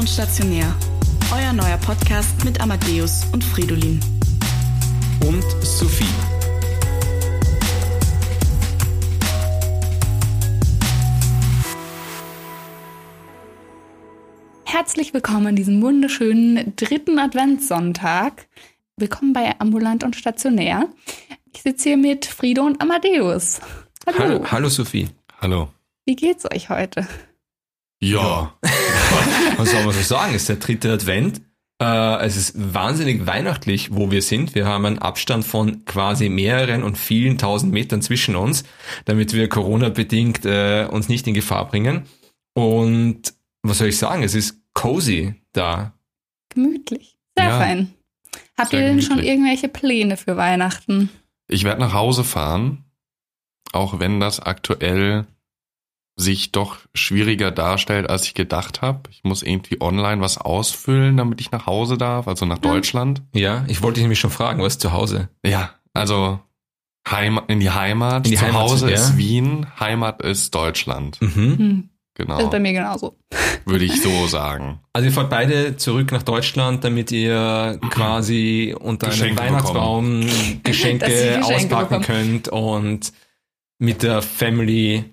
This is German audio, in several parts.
und stationär. Euer neuer Podcast mit Amadeus und Fridolin. Und Sophie. Herzlich willkommen an diesem wunderschönen dritten Adventssonntag. Willkommen bei Ambulant und Stationär. Ich sitze hier mit Frido und Amadeus. Hallo. Hallo, hallo Sophie. Hallo. Wie geht's euch heute? Ja. Was soll man so sagen? Es ist der dritte Advent. Äh, es ist wahnsinnig weihnachtlich, wo wir sind. Wir haben einen Abstand von quasi mehreren und vielen tausend Metern zwischen uns, damit wir Corona-bedingt äh, uns nicht in Gefahr bringen. Und was soll ich sagen? Es ist cozy da. Gemütlich. Sehr Ja. fein. Habt Sehr ihr denn schon gemütlich. irgendwelche Pläne für Weihnachten? Ich werde nach Hause fahren, auch wenn das aktuell sich doch schwieriger darstellt, als ich gedacht habe. Ich muss irgendwie online was ausfüllen, damit ich nach Hause darf, also nach Deutschland. Ja, ich wollte dich nämlich schon fragen, was ist zu Hause? Ja, also Heim in die Heimat. In die Zu Heimat, Hause ja. ist Wien, Heimat ist Deutschland. Mhm. Hm, Genau, ist bei mir genauso. würde ich so sagen. Also ihr fahrt beide zurück nach Deutschland, damit ihr quasi unter einem Geschenke Weihnachtsbaum Dass ihr Geschenke Geschenke auspacken bekommt. könnt und mit der Family.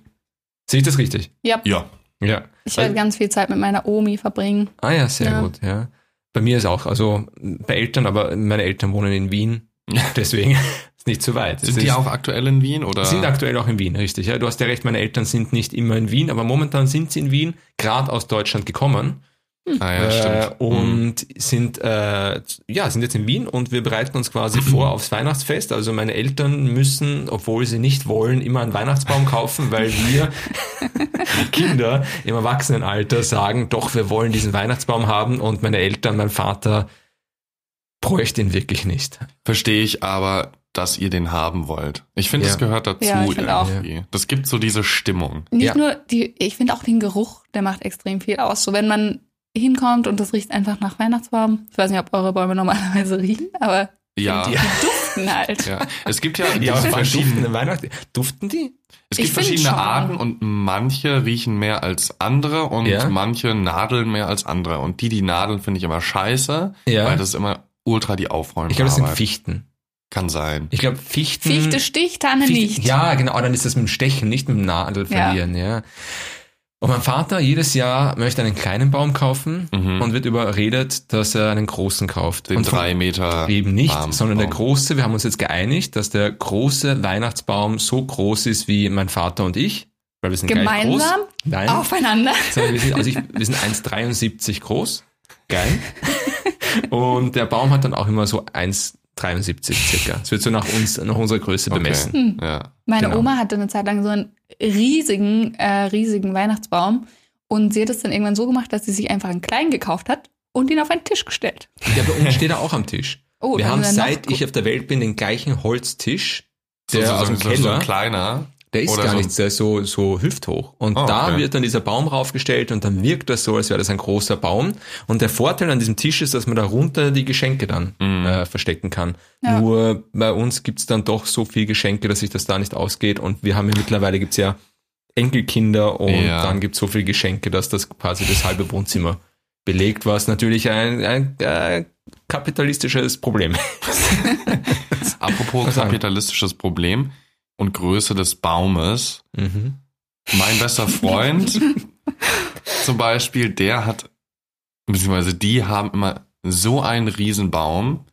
Sehe ich das richtig? Ja, Ja, Ja. ich werde ganz viel Zeit mit meiner Omi verbringen. Ah ja, sehr Ja. gut, ja. Bei mir ist auch, also bei Eltern, aber meine Eltern wohnen in Wien, deswegen ist nicht zu weit. Es sind die ist, auch aktuell in Wien oder? sind aktuell auch in Wien, richtig. Ja, du hast ja recht, meine Eltern sind nicht immer in Wien, aber momentan sind sie in Wien, gerade aus Deutschland gekommen. Ah, ja, äh, stimmt. Mhm. und sind äh, ja sind jetzt in Wien und wir bereiten uns quasi vor aufs Weihnachtsfest. Also meine Eltern müssen, obwohl sie nicht wollen, immer einen Weihnachtsbaum kaufen, weil wir Kinder im Erwachsenenalter sagen, doch wir wollen diesen Weihnachtsbaum haben und meine Eltern, mein Vater bräuchte ihn wirklich nicht. Verstehe ich aber, dass ihr den haben wollt. Ich finde, Ja. das gehört dazu Ja, ich find auch. irgendwie. Das gibt so diese Stimmung. Nicht Ja. nur die, ich finde auch den Geruch, der macht extrem viel aus. So wenn man hinkommt und das riecht einfach nach Weihnachtsbaum. Ich weiß nicht, ob eure Bäume normalerweise riechen, aber Ja, die duften halt. ja. Es gibt ja Ja, verschiedene, Weihnachten. Duften die? es Ich gibt find verschiedene. Arten und manche riechen mehr als andere und Ja. manche nadeln mehr als andere. Und die, die nadeln, finde ich immer scheiße, Ja. weil das ist immer ultra die Aufräumen. Ich glaube, das sind Fichten. Kann sein. Ich glaube, Fichten. Fichte sticht, Tanne Fichte- nicht. Ja, genau, dann ist das mit dem Stechen, nicht mit dem Nadel Ja. verlieren, ja. Und mein Vater jedes Jahr möchte einen kleinen Baum kaufen Mhm. und wird überredet, dass er einen großen kauft. Den und drei Meter Eben nicht, warmen sondern der Baum. große, wir haben uns jetzt geeinigt, dass der große Weihnachtsbaum so groß ist wie mein Vater und ich, weil wir sind gleich Gemeinsam? groß. Nein, Aufeinander. sondern wir sind, also ich, wir sind 1,73 groß. Geil. Und der Baum hat dann auch immer so 1,73 circa. Es wird so nach uns, nach unserer Größe Okay. bemessen. Ja. Meine Genau. Oma hatte eine Zeit lang so einen riesigen, äh, riesigen Weihnachtsbaum. Und sie hat es dann irgendwann so gemacht, dass sie sich einfach einen kleinen gekauft hat und ihn auf einen Tisch gestellt. Ja, bei uns steht er auch am Tisch. Oh, wir haben seit ich auf der Welt bin den gleichen Holztisch, So, der so, aus so, dem so, so Keller. ein kleiner. Der ist Oder gar so- nicht, der ist so, so hüfthoch. Und Oh, da okay. wird dann dieser Baum raufgestellt und dann wirkt das so, als wäre das ein großer Baum. Und der Vorteil an diesem Tisch ist, dass man darunter die Geschenke dann Mhm. äh, verstecken kann. Ja. Nur bei uns gibt's dann doch so viel Geschenke, dass sich das da nicht ausgeht. Und wir haben ja mittlerweile gibt's ja Enkelkinder und Ja. dann gibt's so viel Geschenke, dass das quasi das halbe Wohnzimmer belegt, was natürlich ein, ein äh, kapitalistisches Problem ist. Apropos kapitalistisches Problem und Größe des Baumes. Mhm. Mein bester Freund zum Beispiel, der hat, beziehungsweise die haben immer so einen Riesenbaum.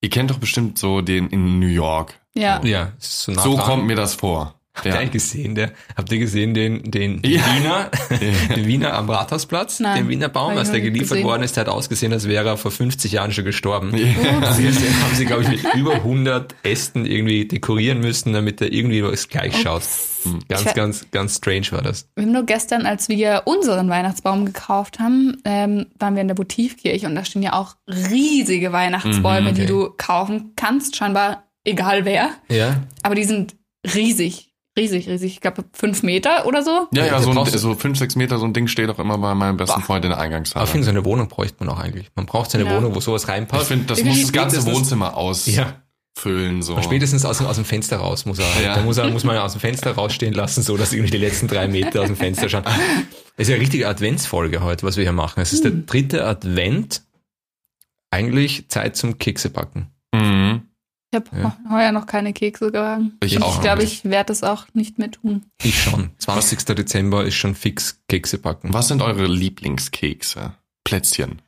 Ihr kennt doch bestimmt so den in New York. Ja. Ja, so, nah So kommt mir das vor. Habt ihr eigentlich gesehen, der, habt ihr gesehen, den, den Ja. Wiener, den Wiener am Rathausplatz, Nein, den Wiener Baum, als der geliefert gesehen. worden ist, der hat ausgesehen, als wäre er vor 50 Jahren schon gestorben. Ja. Also den haben sie, glaube ich, mit über 100 Ästen irgendwie dekorieren müssen, damit er irgendwie was gleich schaut. Ganz, Ich- ganz, ganz strange war das. Wir haben nur gestern, als wir unseren Weihnachtsbaum gekauft haben, ähm, waren wir in der Votivkirche und da stehen ja auch riesige Weihnachtsbäume, Mhm, die okay. du kaufen kannst, scheinbar egal wer. Ja. Aber die sind riesig, riesig, riesig. Ich glaube fünf Meter oder so. Ja, ja, so, ein, so fünf, sechs Meter, so ein Ding steht auch immer bei meinem besten. Freund in der Aber ich Eingangshalle. finde, so eine Wohnung bräuchte man auch eigentlich. Man braucht so eine Ja. Wohnung, wo sowas Ich reinpasst. finde, das Ich muss das ganze Wohnzimmer aus. ja. füllen so. Und spätestens aus, dem- aus dem Fenster raus muss er. Ja. Da muss, er, muss man aus dem Fenster rausstehen lassen, so dass irgendwie die letzten drei Meter aus dem Fenster schauen. Es ist ja eine richtige Adventsfolge heute, was wir hier machen. Es ist der dritte Advent. Eigentlich Zeit zum Keksebacken. Mhm. Ich habe Ja. heuer noch keine Kekse gebacken. Ich ich auch noch glaube, ich werde es auch nicht mehr tun. Ich schon. 20. Dezember ist schon fix Kekse backen. Was sind eure Lieblingskekse? Plätzchen.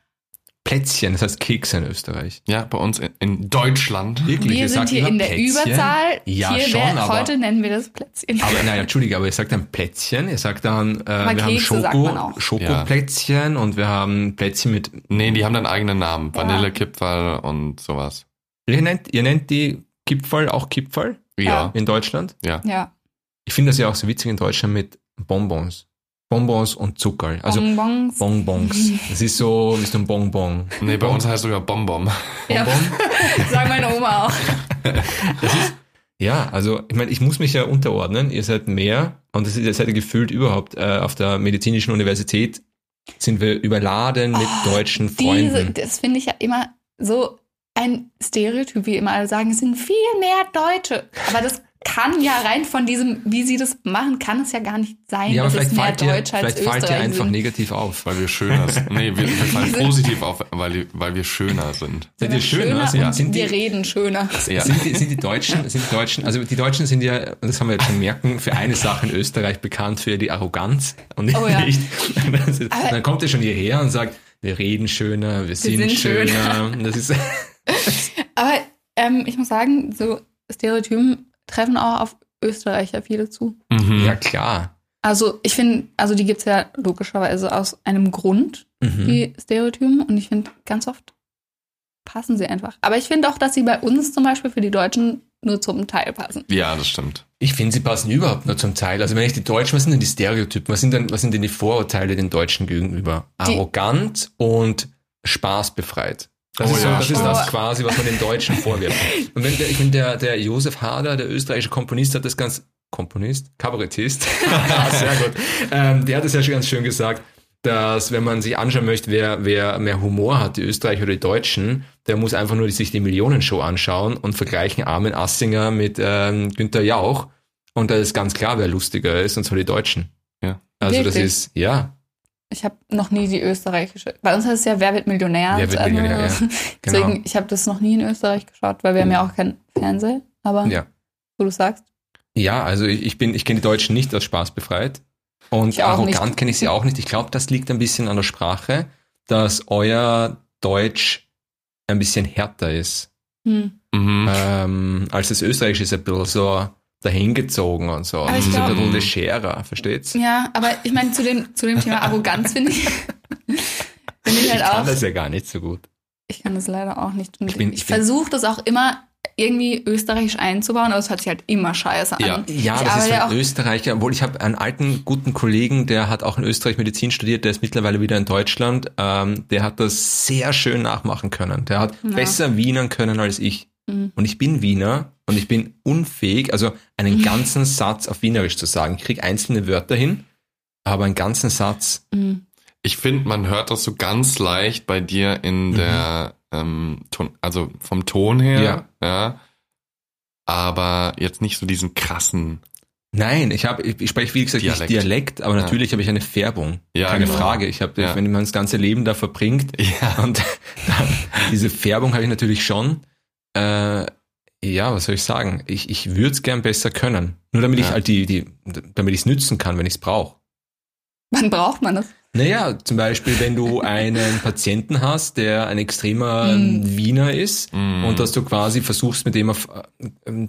Plätzchen, das heißt Kekse in Österreich. Ja, bei uns in, in Deutschland. Wirklich? Wir sind hier in der Plätzchen? Überzahl. Ja, hier schon, aber- heute nennen wir das Plätzchen. Aber nein, entschuldige, aber ihr sagt dann Plätzchen, ihr sagt dann, äh, wir haben Kekse man Schoko. Schokoplätzchen und wir haben Plätzchen mit, Nee, die haben dann eigenen Namen. Ja. Vanillekipferl und sowas. Ihr nennt, ihr nennt die Kipferl auch Kipferl Ja. in Deutschland? Ja. ja. Ich finde das ja auch so witzig in Deutschland mit Bonbons. Bonbons und Zuckerl. Also Bonbons. Bonbons. Das ist so, wie so ein Bonbon. Nee, bei uns heißt sogar Bonbon. Ja. Bonbon? Sagt meine Oma auch. Ja, also ich meine, ich muss mich ja unterordnen. Ihr seid mehr und das ist, ihr seid ja gefühlt überhaupt äh, auf der medizinischen Universität sind wir überladen mit deutschen Oh, Diese, Freunden. das finde ich ja immer so ein Stereotyp, wie immer alle sagen, es sind viel mehr Deutsche. Aber das kann ja rein von diesem, wie sie das machen, kann es ja gar nicht sein, Ja, aber dass es vielleicht mehr fällt, dir, Deutsche als vielleicht fällt dir Österreicher einfach sind. negativ auf. Weil wir schöner sind. Nee, wir, wir fallen positiv auf, weil, weil wir schöner sind. Seid ihr schöner? Sind, und sind, wir die, reden schöner. Ja. sind, die, sind die Deutschen, sind die Deutschen, also die Deutschen sind ja, und das haben wir jetzt schon merken, für eine Sache in Österreich bekannt, für die Arroganz. Und Oh ja. nicht. Dann kommt er schon hierher und sagt, wir reden schöner, wir sind, sind schöner. Das ist, Aber ähm, ich muss sagen, so Stereotypen treffen auch auf Österreicher viele zu. Mhm. ja klar. Also ich finde, also die gibt's ja logischerweise aus einem Grund, Mhm. die Stereotypen. Und ich finde, ganz oft passen sie einfach. Aber ich finde auch, dass sie bei uns zum Beispiel für die Deutschen nur zum Teil passen. ja, das stimmt. Ich finde, sie passen überhaupt nur zum Teil. Also wenn ich die Deutschen, was sind denn die Stereotypen? Was sind denn, was sind denn die Vorurteile den Deutschen gegenüber? Die- Arrogant und spaßbefreit. Das, Oh ist, so, ja, das ist das quasi, was man den Deutschen vorwirft. Und wenn der, ich finde, der, der Josef Hader, der österreichische Komponist, hat das ganz, Komponist? Kabarettist? Sehr gut. Ähm, der hat es ja schon ganz schön gesagt, dass wenn man sich anschauen möchte, wer, wer mehr Humor hat, die Österreicher oder die Deutschen, der muss einfach nur sich die Millionenshow anschauen und vergleichen Armin Assinger mit ähm, Günther Jauch. Und da ist ganz klar, wer lustiger ist, und zwar die Deutschen. Ja. Also das Wirklich? ist, ja, Ich habe noch nie die österreichische. Bei uns heißt es ja Wer wird Millionär? Wer wird Also, Millionär, ja. Deswegen, Genau. ich habe das noch nie in Österreich geschaut, weil wir haben ja auch keinen Fernseher. Aber ja. wo du sagst, Ja, also ich, ich bin, ich kenne die Deutschen nicht aus Spaß befreit. Und Ich auch arrogant kenne ich sie auch nicht. Ich glaube, das liegt ein bisschen an der Sprache, dass euer Deutsch ein bisschen härter ist. hm. Mhm. Ähm, als das Österreichische ist ein bisschen so dahingezogen und so. Aber ich so ein bisschen legerer, versteht's? ja, aber ich meine, zu dem, zu dem Thema Arroganz finde ich, finde ich halt Ich kann auch. das ja gar nicht so gut. Ich kann das leider auch nicht. Ich ich bin- ich versuche das auch immer irgendwie österreichisch einzubauen, aber es hört sich halt immer scheiße an. Ja. Ja, ich das ist auch, Österreicher, obwohl ich habe einen alten, guten Kollegen, der hat auch in Österreich Medizin studiert, der ist mittlerweile wieder in Deutschland, ähm, der hat das sehr schön nachmachen können. Der hat Ja. besser Wienern können als ich. Mhm. Und ich bin Wiener und ich bin unfähig, also einen ganzen Satz auf Wienerisch zu sagen. Ich kriege einzelne Wörter hin, aber einen ganzen Satz, Mhm. Ich finde, man hört das so ganz leicht bei dir in Mhm. der, ähm, Ton, also vom Ton her, Ja. ja. Aber jetzt nicht so diesen krassen. Nein, ich habe, ich, spreche wie gesagt Dialekt. nicht Dialekt, aber Ja. natürlich habe ich eine Färbung. Ja, Keine genau. Frage. Ich habe, Ja. wenn man das ganze Leben da verbringt Ja. und diese Färbung habe ich natürlich schon. Äh, ja, was soll ich sagen? Ich, ich würde es gern besser können. Nur damit ich Ja. halt die, die, damit ich es nützen kann, wenn ich es brauche. Wann braucht man das? Naja, zum Beispiel, wenn du einen Patienten hast, der ein extremer Mm. Wiener ist Mm. und dass du quasi versuchst, mit dem auf, äh,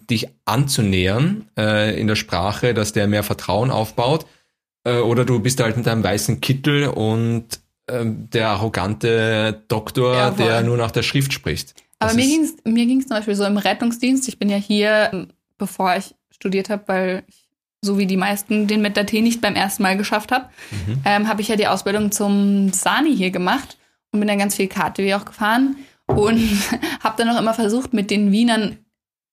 dich anzunähern äh, in der Sprache, dass der mehr Vertrauen aufbaut. Äh, oder du bist halt mit einem weißen Kittel und ähm, der arrogante Doktor, Ja, der nur nach der Schrift spricht. Aber mir ging's mir ging's zum Beispiel so im Rettungsdienst. Ich bin ja hier, ähm, bevor ich studiert habe, weil ich, so wie die meisten den mit der T nicht beim ersten Mal geschafft habe, Mhm. ähm, habe ich ja die Ausbildung zum Sani hier gemacht und bin dann ganz viel KTW auch gefahren und habe dann auch immer versucht, mit den Wienern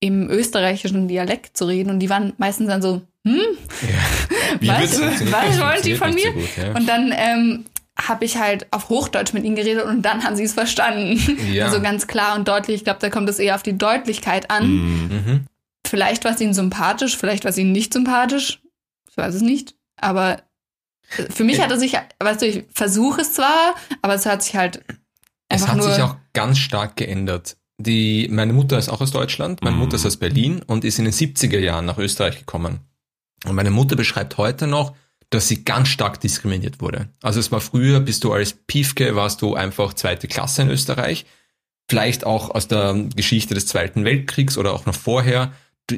im österreichischen Dialekt zu reden und die waren meistens dann so, hm, Wie was, was wollen die von mir? so gut, ja. Und dann ähm, habe ich halt auf Hochdeutsch mit ihnen geredet und dann haben sie es verstanden. Ja. Also ganz klar und deutlich. Ich glaube, da kommt es eher auf die Deutlichkeit an. Mhm. Mhm. Vielleicht war es ihnen sympathisch, vielleicht war es ihnen nicht sympathisch. Ich weiß es nicht. Aber für mich Äh, hat er sich, weißt du, ich versuche es zwar, aber es hat sich halt Es einfach hat nur. sich auch ganz stark geändert. Die, meine Mutter ist auch aus Deutschland, meine Mhm. Mutter ist aus Berlin und ist in den 70er Jahren nach Österreich gekommen. Und meine Mutter beschreibt heute noch, dass sie ganz stark diskriminiert wurde. Also es war früher, bist du als Piefke, warst du einfach zweite Klasse in Österreich. Vielleicht auch aus der Geschichte des Zweiten Weltkriegs oder auch noch vorher.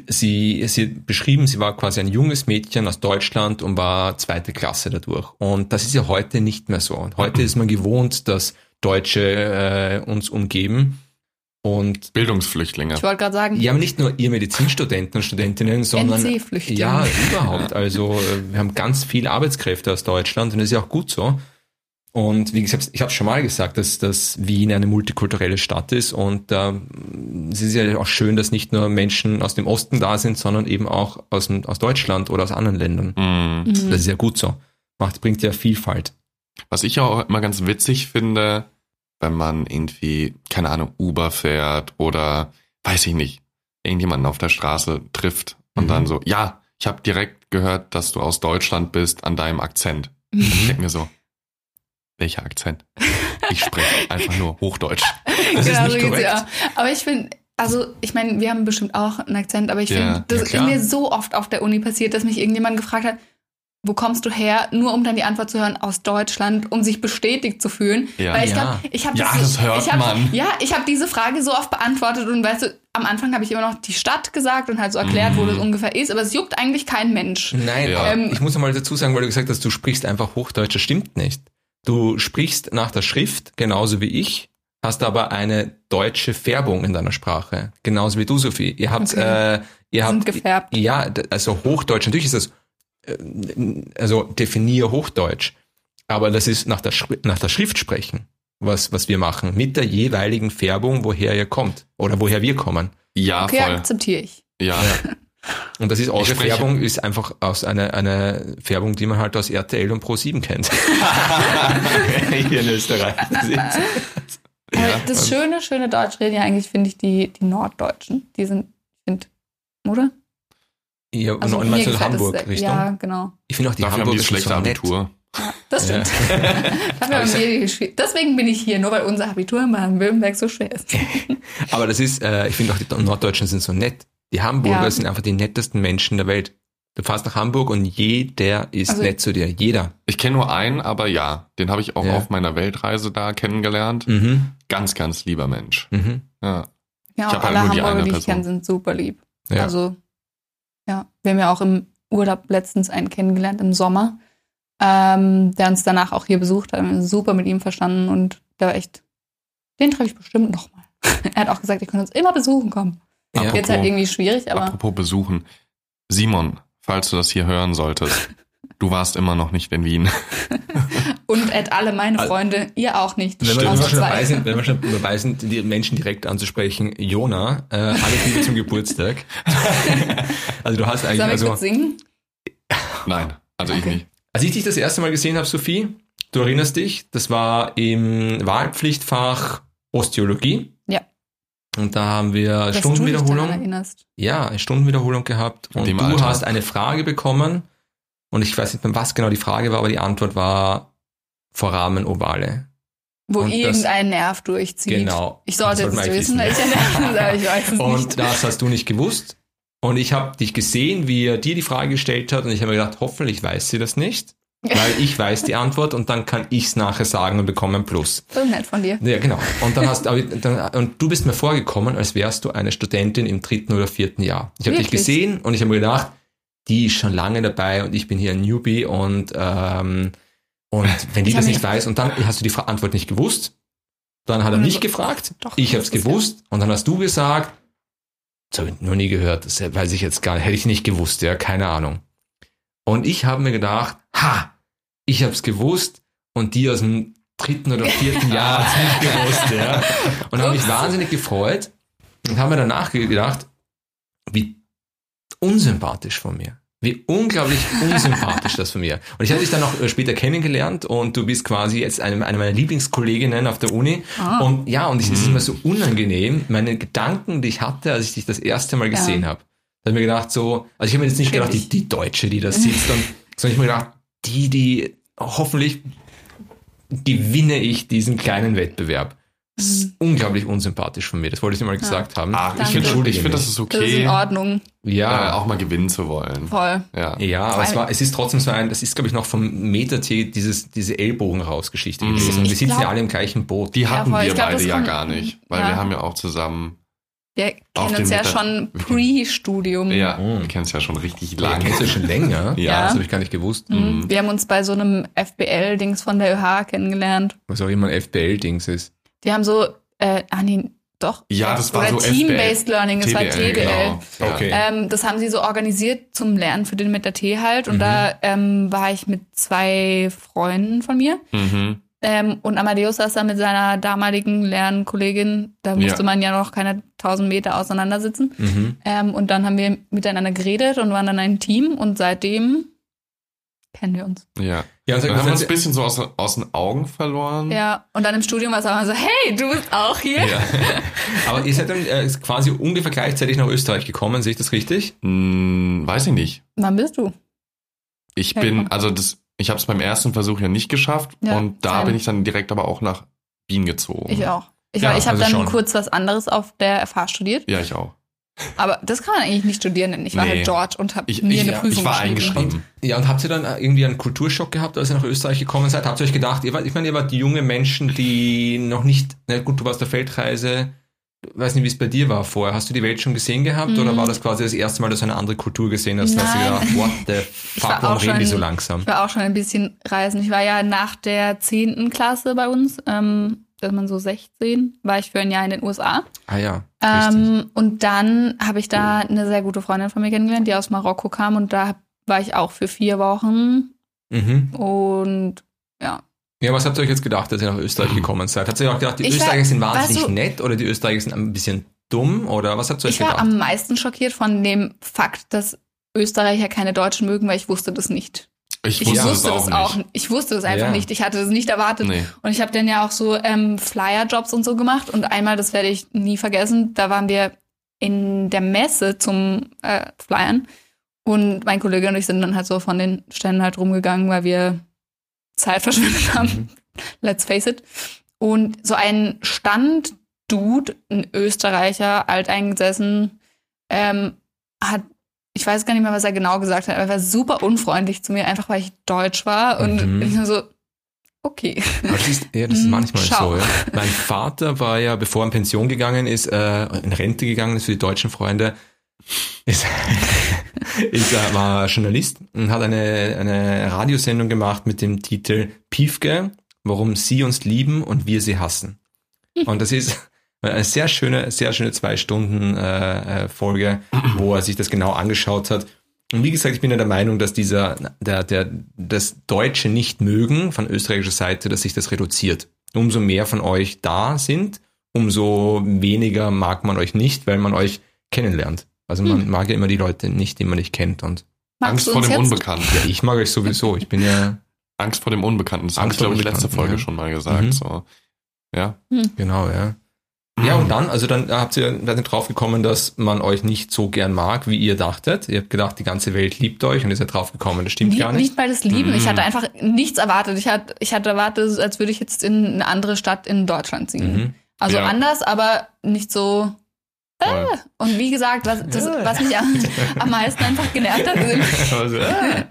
Sie, sie beschrieben, sie war quasi ein junges Mädchen aus Deutschland und war zweite Klasse dadurch. Und das ist ja heute nicht mehr so. Und heute ist man gewohnt, dass Deutsche äh, uns umgeben. Und Bildungsflüchtlinge. ich wollte gerade sagen, ja, aber nicht nur ihr Medizinstudenten und Studentinnen, sondern NC-Flüchtlinge. ja, überhaupt. Also äh, wir haben ganz viele Arbeitskräfte aus Deutschland und das ist ja auch gut so. Und wie gesagt, ich habe schon mal gesagt, dass, dass Wien eine multikulturelle Stadt ist und äh, es ist ja auch schön, dass nicht nur Menschen aus dem Osten da sind, sondern eben auch aus, aus Deutschland oder aus anderen Ländern. Mhm. Mhm. Das ist ja gut so. Macht, bringt ja Vielfalt. Was ich auch immer ganz witzig finde, wenn man irgendwie, keine Ahnung, Uber fährt oder weiß ich nicht, irgendjemanden auf der Straße trifft und Mhm. dann so, ja, ich habe direkt gehört, dass du aus Deutschland bist an deinem Akzent. Und ich denke mir so, welcher Akzent? Ich spreche einfach nur Hochdeutsch. Das ist Genau, nicht so geht's korrekt. ja. Aber ich finde, also ich meine, wir haben bestimmt auch einen Akzent, aber ich Ja, finde, das ja, ist klar. mir so oft auf der Uni passiert, dass mich irgendjemand gefragt hat, wo kommst du her, nur um dann die Antwort zu hören aus Deutschland, um sich bestätigt zu fühlen. Ja. Weil ich Ja. glaube, ich habe Ja, das hört ich hab, man. Ja, ich habe diese Frage so oft beantwortet und weißt du, am Anfang habe ich immer noch die Stadt gesagt und halt so erklärt, wo Mhm. das ungefähr ist, aber es juckt eigentlich kein Mensch. Nein, Ja. aber Ähm, ich muss mal dazu sagen, weil du gesagt hast, du sprichst einfach Hochdeutsch, das stimmt nicht. Du sprichst nach der Schrift genauso wie ich, hast aber eine deutsche Färbung in deiner Sprache, genauso wie du, Sophie. Ihr habt, Okay. äh, ihr habt, gefärbt. ja, also Hochdeutsch, natürlich ist das, äh, also definier Hochdeutsch, aber das ist nach der, Schri nach der Schrift sprechen, was, was wir machen, mit der jeweiligen Färbung, woher ihr kommt oder woher wir kommen. Ja, Okay, voll. akzeptiere ich. Ja, Und das ist eure spreche- Färbung, ist einfach aus einer eine Färbung, die man halt aus RTL und Pro7 kennt. Hier in Österreich. Das ist, Aber Ja, das schöne, schöne Deutsch reden ja eigentlich, finde ich, die, die Norddeutschen. Die sind, ich finde, oder? ja, Also und gefällt Hamburg das, Richtung? Ja, genau. Ich finde auch die dafür haben die Hamburger schlechte so nett. Abitur. Ja, das Ja. stimmt. Dafür haben wir Deswegen bin ich hier, nur weil unser Abitur in Baden-Württemberg so schwer ist. Aber das ist, äh, ich finde auch die Norddeutschen sind so nett. Die Hamburger Ja. sind einfach die nettesten Menschen der Welt. Du fährst nach Hamburg und jeder ist Also- nett zu dir. Jeder. Ich kenne nur einen, aber ja, den habe ich auch Ja. auf meiner Weltreise da kennengelernt. Mhm. Ganz, ganz lieber Mensch. Mhm. Ja. Ja, Ich auch halt alle die Hamburger, eine die ich kenne, sind super lieb. Ja. Also, ja. Wir haben ja auch im Urlaub letztens einen kennengelernt im Sommer, ähm, der uns danach auch hier besucht hat. Wir haben super mit ihm verstanden und der war echt, den treffe ich bestimmt nochmal. er hat auch gesagt, ihr könnt uns immer besuchen kommen. Ja. Jetzt halt irgendwie schwierig, aber Apropos besuchen. Simon, falls du das hier hören solltest, du warst immer noch nicht in Wien. und at alle meine Also- Freunde, ihr auch nicht. Wenn wir, wenn, wir Außer schon dabei sind, wenn wir schon dabei sind, die Menschen direkt anzusprechen, Jona, äh, alles Liebe zum Geburtstag. also du hast eigentlich, Sollen wir also singen? Nein, also ich Okay. nicht. Als ich dich das erste Mal gesehen habe, Sophie, du erinnerst dich, das war im Wahlpflichtfach Osteologie. Ja. Und da haben wir Dass du dich daran Stundenwiederholung. erinnerst. Ja, eine Stundenwiederholung gehabt. Und du Alter. hast eine Frage bekommen. Und ich weiß nicht mehr, was genau die Frage war, aber die Antwort war Foramen ovale. Wo Und das- irgendein Nerv durchzieht. Genau. Ich sollte Das jetzt sollte man wissen, welcher Nerv aber ich weiß es Und nicht. das hast du nicht gewusst. Und ich habe dich gesehen, wie er dir die Frage gestellt hat. Und ich habe mir gedacht, hoffentlich weiß sie das nicht. Weil ich weiß die Antwort und dann kann ich es nachher sagen und bekomme ein Plus. So nett von dir. Ja, genau. Und dann hast dann, und du bist mir vorgekommen, als wärst du eine Studentin im dritten oder vierten Jahr. Ich habe dich gesehen und ich habe mir gedacht, die ist schon lange dabei und ich bin hier ein Newbie und ähm, und wenn die das nicht weiß und dann hast du die Antwort nicht gewusst, dann hat er Und mich gefragt, doch, ich habe es gewusst und dann hast du gesagt, das habe ich noch nie gehört, das weiß ich jetzt gar nicht, hätte ich nicht gewusst, ja, keine Ahnung. Und ich habe mir gedacht, ha, ich habe es gewusst und die aus dem dritten oder vierten Jahr hat nicht gewusst, ja. Und habe mich wahnsinnig gefreut und habe mir danach gedacht, wie unsympathisch von mir. Wie unglaublich unsympathisch das von mir. Und ich habe dich dann noch äh, später kennengelernt und du bist quasi jetzt eine, eine meiner Lieblingskolleginnen auf der Uni. Ah. Und ja, und es ist immer so unangenehm, meine Gedanken, die ich hatte, als ich dich das erste Mal gesehen Ja. habe. Da habe ich mir gedacht, so, also ich habe mir jetzt nicht gedacht, die, die Deutsche, die da sitzt, und, sondern ich habe mir gedacht, die, die hoffentlich gewinne ich diesen kleinen Wettbewerb. Das ist unglaublich unsympathisch von mir. Das wollte ich dir mal gesagt haben. Ach, ich finde, Entschuldige ich find, das ist Das ist okay, in Ordnung. Ja, äh, auch mal gewinnen zu wollen. Voll. Ja. Ja, aber es, war, es ist trotzdem so ein, das ist, glaube ich, noch vom Meta-T dieses, diese Ellbogen-Raus-Geschichte Mhm. gewesen. Und wir sitzen ja alle im gleichen Boot. Die hatten voll. wir beide das ja gar nicht, weil ja. wir haben ja auch zusammen, Wir Auf kennen uns ja Meta- schon wir Pre-Studium. ja, Mhm. wir kennen es ja schon richtig Ja, lange. kennst du schon länger? Ja. Das habe ich gar nicht gewusst. Mhm. Wir haben uns bei so einem FBL-Dings von der ÖH kennengelernt. Was auch immer ein FBL-Dings ist. Die haben so, äh, ah nee, doch. Ja, das war Oder so Team-Based Learning, das war TBL. Genau. Ja. Okay. Ähm, das haben sie so organisiert zum Lernen für den mit der T halt. Und Mhm. da ähm, war ich mit zwei Freunden von mir. Mhm. Ähm, und Amadeus saß da mit seiner damaligen Lernkollegin. Da musste Ja. man ja noch keine tausend Meter auseinandersitzen. Mhm. Ähm, und dann haben wir miteinander geredet und waren dann ein Team. Und seitdem kennen wir uns. Ja. Ja, also Dann haben wir uns ein bisschen so aus, aus den Augen verloren. Ja, und dann im Studium war es auch immer so, hey, du bist auch hier? ja. Aber ihr seid dann äh, quasi ungefähr gleichzeitig nach Österreich gekommen, sehe ich das richtig? Hm, weiß ich nicht. Wann bist du? Ich bin, also das, ich habe es beim ersten Versuch ja nicht geschafft Ja, und da same. bin ich dann direkt aber auch nach Wien gezogen. Ich auch. Ich, Ja, ich habe also dann schon. kurz was anderes auf der FH studiert. Ja, ich auch. Aber das kann man eigentlich nicht studieren, denn ich war Nee. halt dort und habe mir ich- eine ja, Prüfung ich war geschrieben. eingeschrieben. Ja, und habt ihr dann irgendwie einen Kulturschock gehabt, als ihr nach Österreich gekommen seid? Habt ihr euch gedacht, ihr wart, ich meine, ihr wart junge Menschen, die noch nicht, na gut, du warst auf Feldreise, weiß nicht, wie es bei dir war vorher. Hast du die Welt schon gesehen gehabt oder war das quasi das erste Mal, dass du eine andere Kultur gesehen hast? Da Hast du Mhm. Nein. gedacht, what the fuck, warum reden die so langsam? Ich war auch schon ein bisschen reisen. Ich war ja nach der 10. Klasse bei uns, ähm, da ist man so 16, war ich für ein Jahr in den USA. Ah ja. Ähm, und dann habe ich da eine sehr gute Freundin von mir kennengelernt, die aus Marokko kam und da war ich auch für vier Wochen Mhm. und ja. Ja, was habt ihr euch jetzt gedacht, als ihr nach Österreich gekommen seid? Habt ihr euch auch gedacht, die Ich war- Österreicher sind wahnsinnig du- nett oder die Österreicher sind ein bisschen dumm oder was habt ihr euch Ich war gedacht? am meisten schockiert von dem Fakt, dass Österreicher keine Deutschen mögen, weil ich wusste das nicht. Ich Ich wusste wusste das auch nicht. Ich wusste das einfach Ja. nicht. Ich hatte das nicht erwartet. Nee. Und ich habe dann ja auch so ähm, Flyer-Jobs und so gemacht. Und einmal, das werde ich nie vergessen, da waren wir in der Messe zum äh, Flyern. Und mein Kollege und ich sind dann halt so von den Ständen halt rumgegangen, weil wir Zeit verschwendet haben. Mhm. Let's face it. Und so ein Stand-Dude, ein Österreicher, alteingesessen, ähm, hat, ich weiß gar nicht mehr, was er genau gesagt hat, aber er war super unfreundlich zu mir, einfach weil ich deutsch war. Und Mhm. ich nur so, okay. Aber Das ist, ja, das ist Mm, manchmal schau. so. Ja. Mein Vater war ja, bevor er in Pension gegangen ist, äh, in Rente gegangen ist für die deutschen Freunde, ist, ist, war Journalist und hat eine, eine Radiosendung gemacht mit dem Titel Piefke, warum sie uns lieben und wir sie hassen. Und das ist eine sehr schöne, sehr schöne zwei Stunden äh, äh, Folge, wo er sich das genau angeschaut hat. Und wie gesagt, ich bin ja der Meinung, dass dieser, der, der, das Deutsche nicht mögen von österreichischer Seite, dass sich das reduziert. Umso mehr von euch da sind, umso weniger mag man euch nicht, weil man euch kennenlernt. Also man mag ja immer die Leute nicht, die man nicht kennt. Und Magst Angst vor dem jetzt? Unbekannten. ja, ich mag euch sowieso. Ich bin ja, Angst vor dem Unbekannten. Das habe Angst ich, glaube ich, letzte Folge ja. schon mal gesagt. Mhm. So. Ja. genau, ja. Ja, und dann, also dann habt ihr seid ihr draufgekommen, dass man euch nicht so gern mag, wie ihr dachtet. Ihr habt gedacht, die ganze Welt liebt euch und ihr seid draufgekommen, das stimmt Nicht, gar nicht. nicht mal das Lieben. Ich Mhm. hatte einfach nichts erwartet. Ich hatte, ich hatte erwartet, als würde ich jetzt in eine andere Stadt in Deutschland ziehen. Mhm. Also Ja. anders, aber nicht so. Voll. Und wie gesagt, was, das, was mich am, am meisten einfach genervt hat, Also, äh,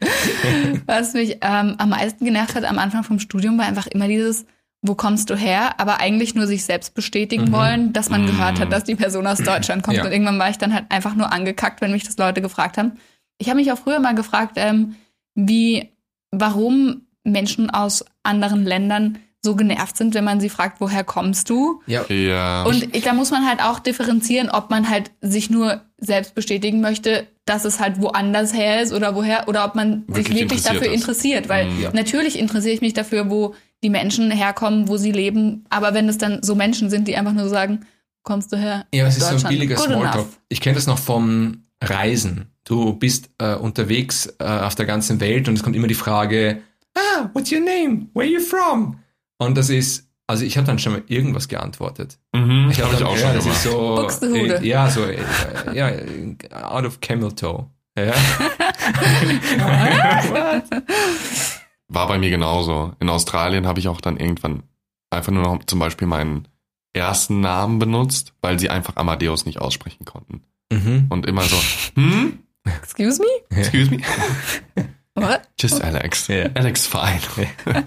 was mich ähm, am meisten genervt hat am Anfang vom Studium, war einfach immer dieses, wo kommst du her? Aber eigentlich nur sich selbst bestätigen Mhm. wollen, dass man Mhm. gehört hat, dass die Person aus Deutschland kommt. Ja. Und irgendwann war ich dann halt einfach nur angekackt, wenn mich das Leute gefragt haben. Ich habe mich auch früher mal gefragt, ähm, wie, warum Menschen aus anderen Ländern so genervt sind, wenn man sie fragt, woher kommst du? ja, Ja. Und ich, da muss man halt auch differenzieren, ob man halt sich nur selbst bestätigen möchte, dass es halt woanders her ist oder woher, oder ob man sich Wirklich wirklich interessiert dafür ist. interessiert. Weil Mhm. Ja. natürlich interessiere ich mich dafür, wo die Menschen herkommen, wo sie leben. Aber wenn es dann so Menschen sind, die einfach nur sagen, kommst du her? Ja, es ist so ein billiger Smalltalk. Ich kenne das noch vom Reisen. du bist äh, unterwegs äh, auf der ganzen Welt und es kommt immer die Frage, ah, what's your name? Where are you from? Und das ist, also ich habe dann schon mal irgendwas geantwortet. Mhm, Ich habe ich auch ja, schon das gemacht. ist so, Buxtehude. äh, ja, so, äh, ja, out of camel toe. Ja. War bei mir genauso. In Australien habe ich auch dann irgendwann einfach nur noch zum Beispiel meinen ersten Namen benutzt, weil sie einfach Amadeus nicht aussprechen konnten. Mhm. Und immer so, hm? Excuse me? Excuse me? What? Just Alex. Ja. Alex fine.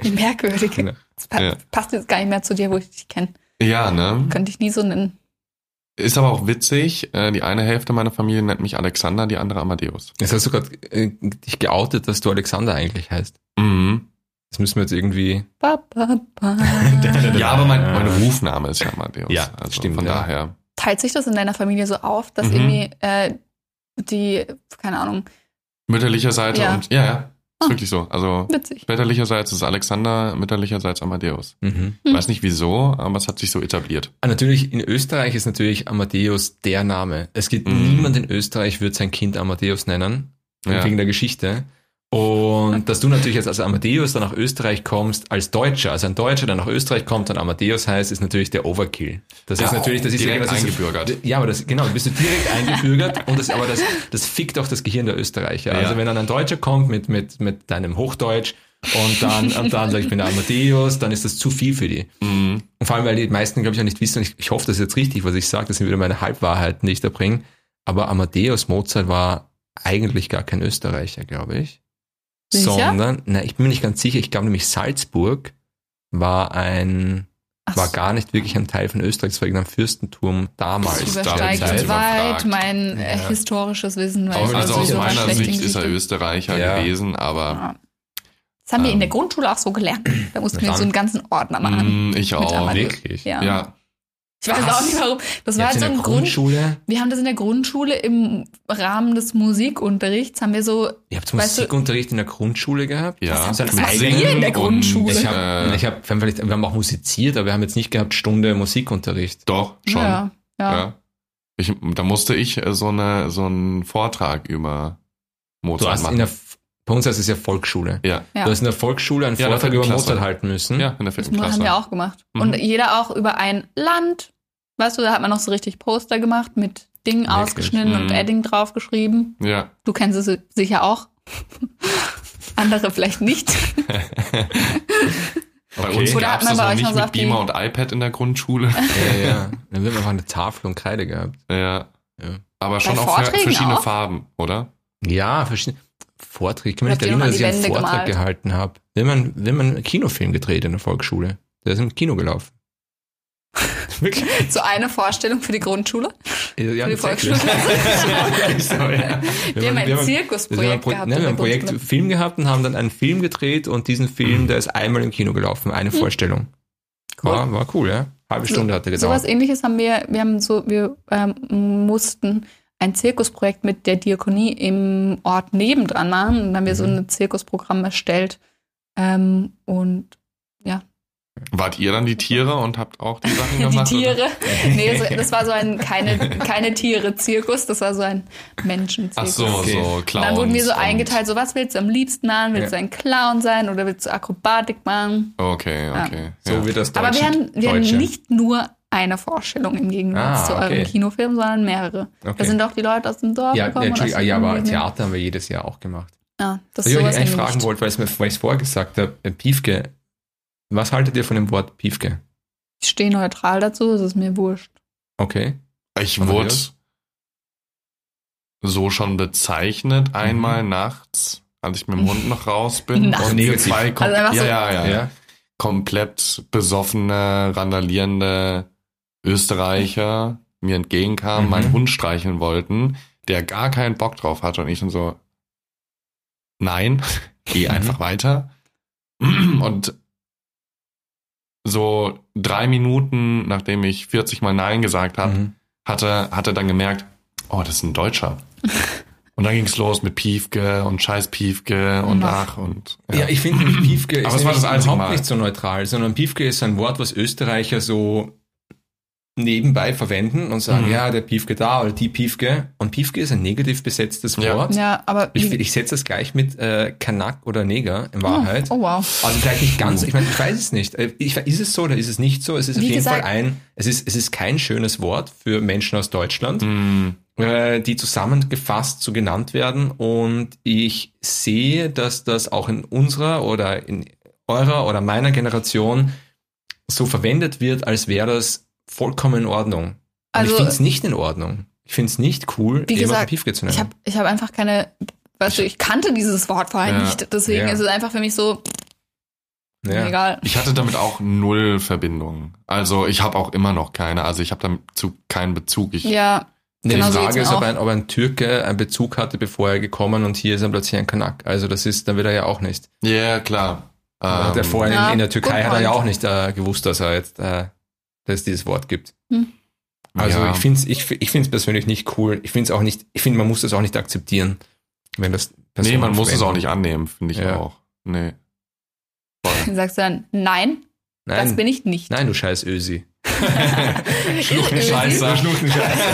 Wie merkwürdig. Das pa Ja. passt jetzt gar nicht mehr zu dir, wo ich dich kenne. Ja, ne? Könnte ich nie so nennen. Ist aber auch witzig. äh, Die eine Hälfte meiner Familie nennt mich Alexander, die andere Amadeus. Jetzt hast du gerade äh, dich geoutet, dass du Alexander eigentlich heißt. Mhm. Das müssen wir jetzt irgendwie. Ba, ba, ba. Ja, aber mein, mein Rufname ist ja Amadeus. Ja, also stimmt, Von ja. daher. Teilt sich das in deiner Familie so auf, dass Mhm. irgendwie äh, die, keine Ahnung, Mütterlicherseits Ja. und ja, ja. Ist Ah. wirklich so. Also witzig. väterlicherseits ist Alexander, mütterlicherseits Amadeus. Mhm. Hm. Weiß nicht wieso, aber es hat sich so etabliert. Ah, natürlich, in Österreich ist natürlich Amadeus der Name. Es gibt Mhm. niemand in Österreich, wird sein Kind Amadeus nennen, Ja. wegen der Geschichte. Und dass du natürlich jetzt als Amadeus dann nach Österreich kommst, als Deutscher, also ein Deutscher, der nach Österreich kommt und Amadeus heißt, ist natürlich der Overkill. Das Ja, ist natürlich, das ist direkt das ist, eingebürgert. Ja, aber das, genau, du bist du direkt eingebürgert und das, aber das, das fickt auch das Gehirn der Österreicher. Also Ja. wenn dann ein Deutscher kommt mit, mit, mit deinem Hochdeutsch und dann, und dann sagt, ich bin der Amadeus, dann ist das zu viel für die. Mhm. Und vor allem, weil die meisten, glaube ich, auch nicht wissen, ich, ich hoffe, das ist jetzt richtig, was ich sage, das sind wieder meine Halbwahrheiten, die ich da bringe. Aber Amadeus Mozart war eigentlich gar kein Österreicher, glaube ich. Sicher? Sondern, na, ich bin mir nicht ganz sicher, ich glaube nämlich Salzburg war ein, Ach war so. gar nicht wirklich ein Teil von Österreich, es war irgendein Fürstentum damals. Das da übersteigt weit mein äh, Ja. historisches Wissen. Weil Auch Also aus meiner Sicht ist er. Österreicher Ja. gewesen, aber Ja. Das haben wir in Ähm. der Grundschule auch so gelernt. Da mussten wir so einen ganzen Ordner machen. mm, ich auch. Wirklich? Ja. Ja. Ich weiß Was? auch nicht warum. Das war Jetzt halt so in ein der Grund. Grundschule. Wir haben das in der Grundschule im Rahmen des Musikunterrichts haben wir so. Ihr habt Weißt du- Musikunterricht in der Grundschule gehabt? Ja. Was So was eigenen- wir in der und- Grundschule? Ich Äh. habe, ich hab, wir, haben haben auch musiziert, aber wir haben jetzt nicht gehabt Stunde Musikunterricht. Doch, schon. Ja, ja. Ja. Ich, da musste ich äh, so, eine, so einen Vortrag über Du Mozart hast in machen. der, bei uns heißt es ja Volksschule. ja. Ja. Du hast in der Volksschule einen Ja, in Vortrag über vierten Klasse. Mozart halten müssen. ja, in der Das vierten Klasse. haben wir auch gemacht. Mhm. Und jeder auch über ein Land. Weißt du, da hat man noch so richtig Poster gemacht mit Dingen Wirklich? ausgeschnitten und Mhm. Edding draufgeschrieben. Ja. Du kennst es sicher auch. Andere vielleicht nicht. Bei Okay. uns Oder gab hat es man das bei noch euch nicht mit Beamer und iPad in der Grundschule. Ja, ja. Dann wird einfach eine Tafel und Kreide gehabt. ja. Ja. Aber schon Bei auch Vorträgen verschiedene auch? Farben, oder? Ja, verschiedene Vorträge. Ich kann mich nicht erinnern, dass ich einen Wände Vortrag gemalt? gehalten habe. Wir haben, einen, wir haben einen Kinofilm gedreht in der Volksschule. Der ist im Kino gelaufen. Wirklich? So eine Vorstellung für die Grundschule. Ja, Für die tatsächlich. so, ja. Wir haben ein wir haben ein Zirkusprojekt Pro gehabt. ne, wir haben ein Projekt. Film gehabt und haben dann einen Film gedreht und diesen Film, der ist einmal im Kino gelaufen, eine Vorstellung. Cool. War, war cool, ja. Halbe Stunde hat er gedauert. Sowas ähnliches haben wir, wir haben so, wir ähm, mussten ein Zirkusprojekt mit der Diakonie im Ort nebendran machen. Und dann haben wir so Mhm. ein Zirkusprogramm erstellt. Ähm, und ja, Wart ihr dann die Tiere und habt auch die Sachen die gemacht? Tiere. Nee, so, das war so ein keine, keine Tiere-Zirkus, das war so ein Ach Menschenzirkus. so, Okay. so Und Clowns. dann wurden wir so eingeteilt, so was willst du am liebsten machen? Willst Ja. du ein Clown sein oder willst du Akrobatik machen? Okay, okay. so ja. wie das Aber Deutsche. wir hatten, wir hatten Deutsche. nicht nur eine Vorstellung im Gegensatz Ah, zu eurem okay. Kinofilm, sondern mehrere. Okay. Da sind auch die Leute aus dem Dorf Ja, gekommen. ja, und aus Entschuldigung, ah, ja, aber. Theater haben wir jedes Jahr auch gemacht. Ja, das Was ist ich euch eigentlich haben fragen wollte, weil ich es vorher gesagt habe, äh, Piefke, was haltet ihr von dem Wort Piefke? Ich stehe neutral dazu, es ist mir wurscht. Okay. Ich wurde so schon bezeichnet einmal nachts, als ich mit dem Hund noch raus bin. Nachts? Und Negativ. zwei kom Also ja, ja, ja, Ja. komplett besoffene, randalierende Österreicher mir entgegenkamen, Mhm. meinen Hund streicheln wollten, der gar keinen Bock drauf hatte und ich dann so, nein, geh Mhm. einfach weiter. Und so drei Minuten, nachdem ich 40 Mal Nein gesagt habe, Mhm. hatte, hatte dann gemerkt, oh, das ist ein Deutscher. und dann ging's los mit Piefke und Scheiß Piefke und Ach. ach und Ja, ich finde nämlich Piefke ist Aber es war das überhaupt Mal. nicht so neutral, sondern Piefke ist ein Wort, was Österreicher so nebenbei verwenden und sagen, Mhm. ja, der Piefke da oder die Piefke. Und Piefke ist ein negativ besetztes Ja. Wort. Ja, aber Ich, ich setze das gleich mit äh, Kanak oder Neger in Wahrheit. Oh, oh wow. Also vielleicht nicht ganz, ich meine, ich weiß es nicht. Äh, Ich, ist es so oder ist es nicht so? Es ist auf Wie jeden gesagt- Fall ein, es ist, es ist kein schönes Wort für Menschen aus Deutschland, Hm, äh, die zusammengefasst so genannt werden. Und ich sehe, dass das auch in unserer oder in eurer oder meiner Generation so verwendet wird, als wäre das vollkommen in Ordnung. Und Also- ich finde es nicht in Ordnung. Ich finde es nicht cool, Wie jemanden gesagt, Piefke zu nennen. Ich habe ich hab einfach keine, weißt du, ich kannte dieses Wort vorher Ja. nicht. Deswegen Ja. ist es einfach für mich so, ja. egal. Ich hatte damit auch null Verbindung. Also ich habe auch immer noch keine. Also ich habe dazu keinen Bezug. Ich, Ja, Nee, Genau die so Frage geht's ist, ob ein, ob ein Türke einen Bezug hatte, bevor er gekommen und hier ist er plötzlich ein Kanak. Also das ist, dann wird er ja auch nicht. Ja, klar. der Ähm, vorher ja, in, in der Türkei hat er ja auch nicht äh, gewusst, dass er jetzt, äh, dass es dieses Wort gibt. Hm. Also ja. ich finde es ich, ich find's persönlich nicht cool. Ich finde es auch nicht, ich finde, man muss das auch nicht akzeptieren, wenn das Nee, Personen man muss es auch nicht annehmen, finde ich Ja. auch. Nee. dann sagst du dann, nein, das Nein, bin ich nicht. nein, du scheiß Ösi. Schluchtenscheißer. Schluchtenscheißer.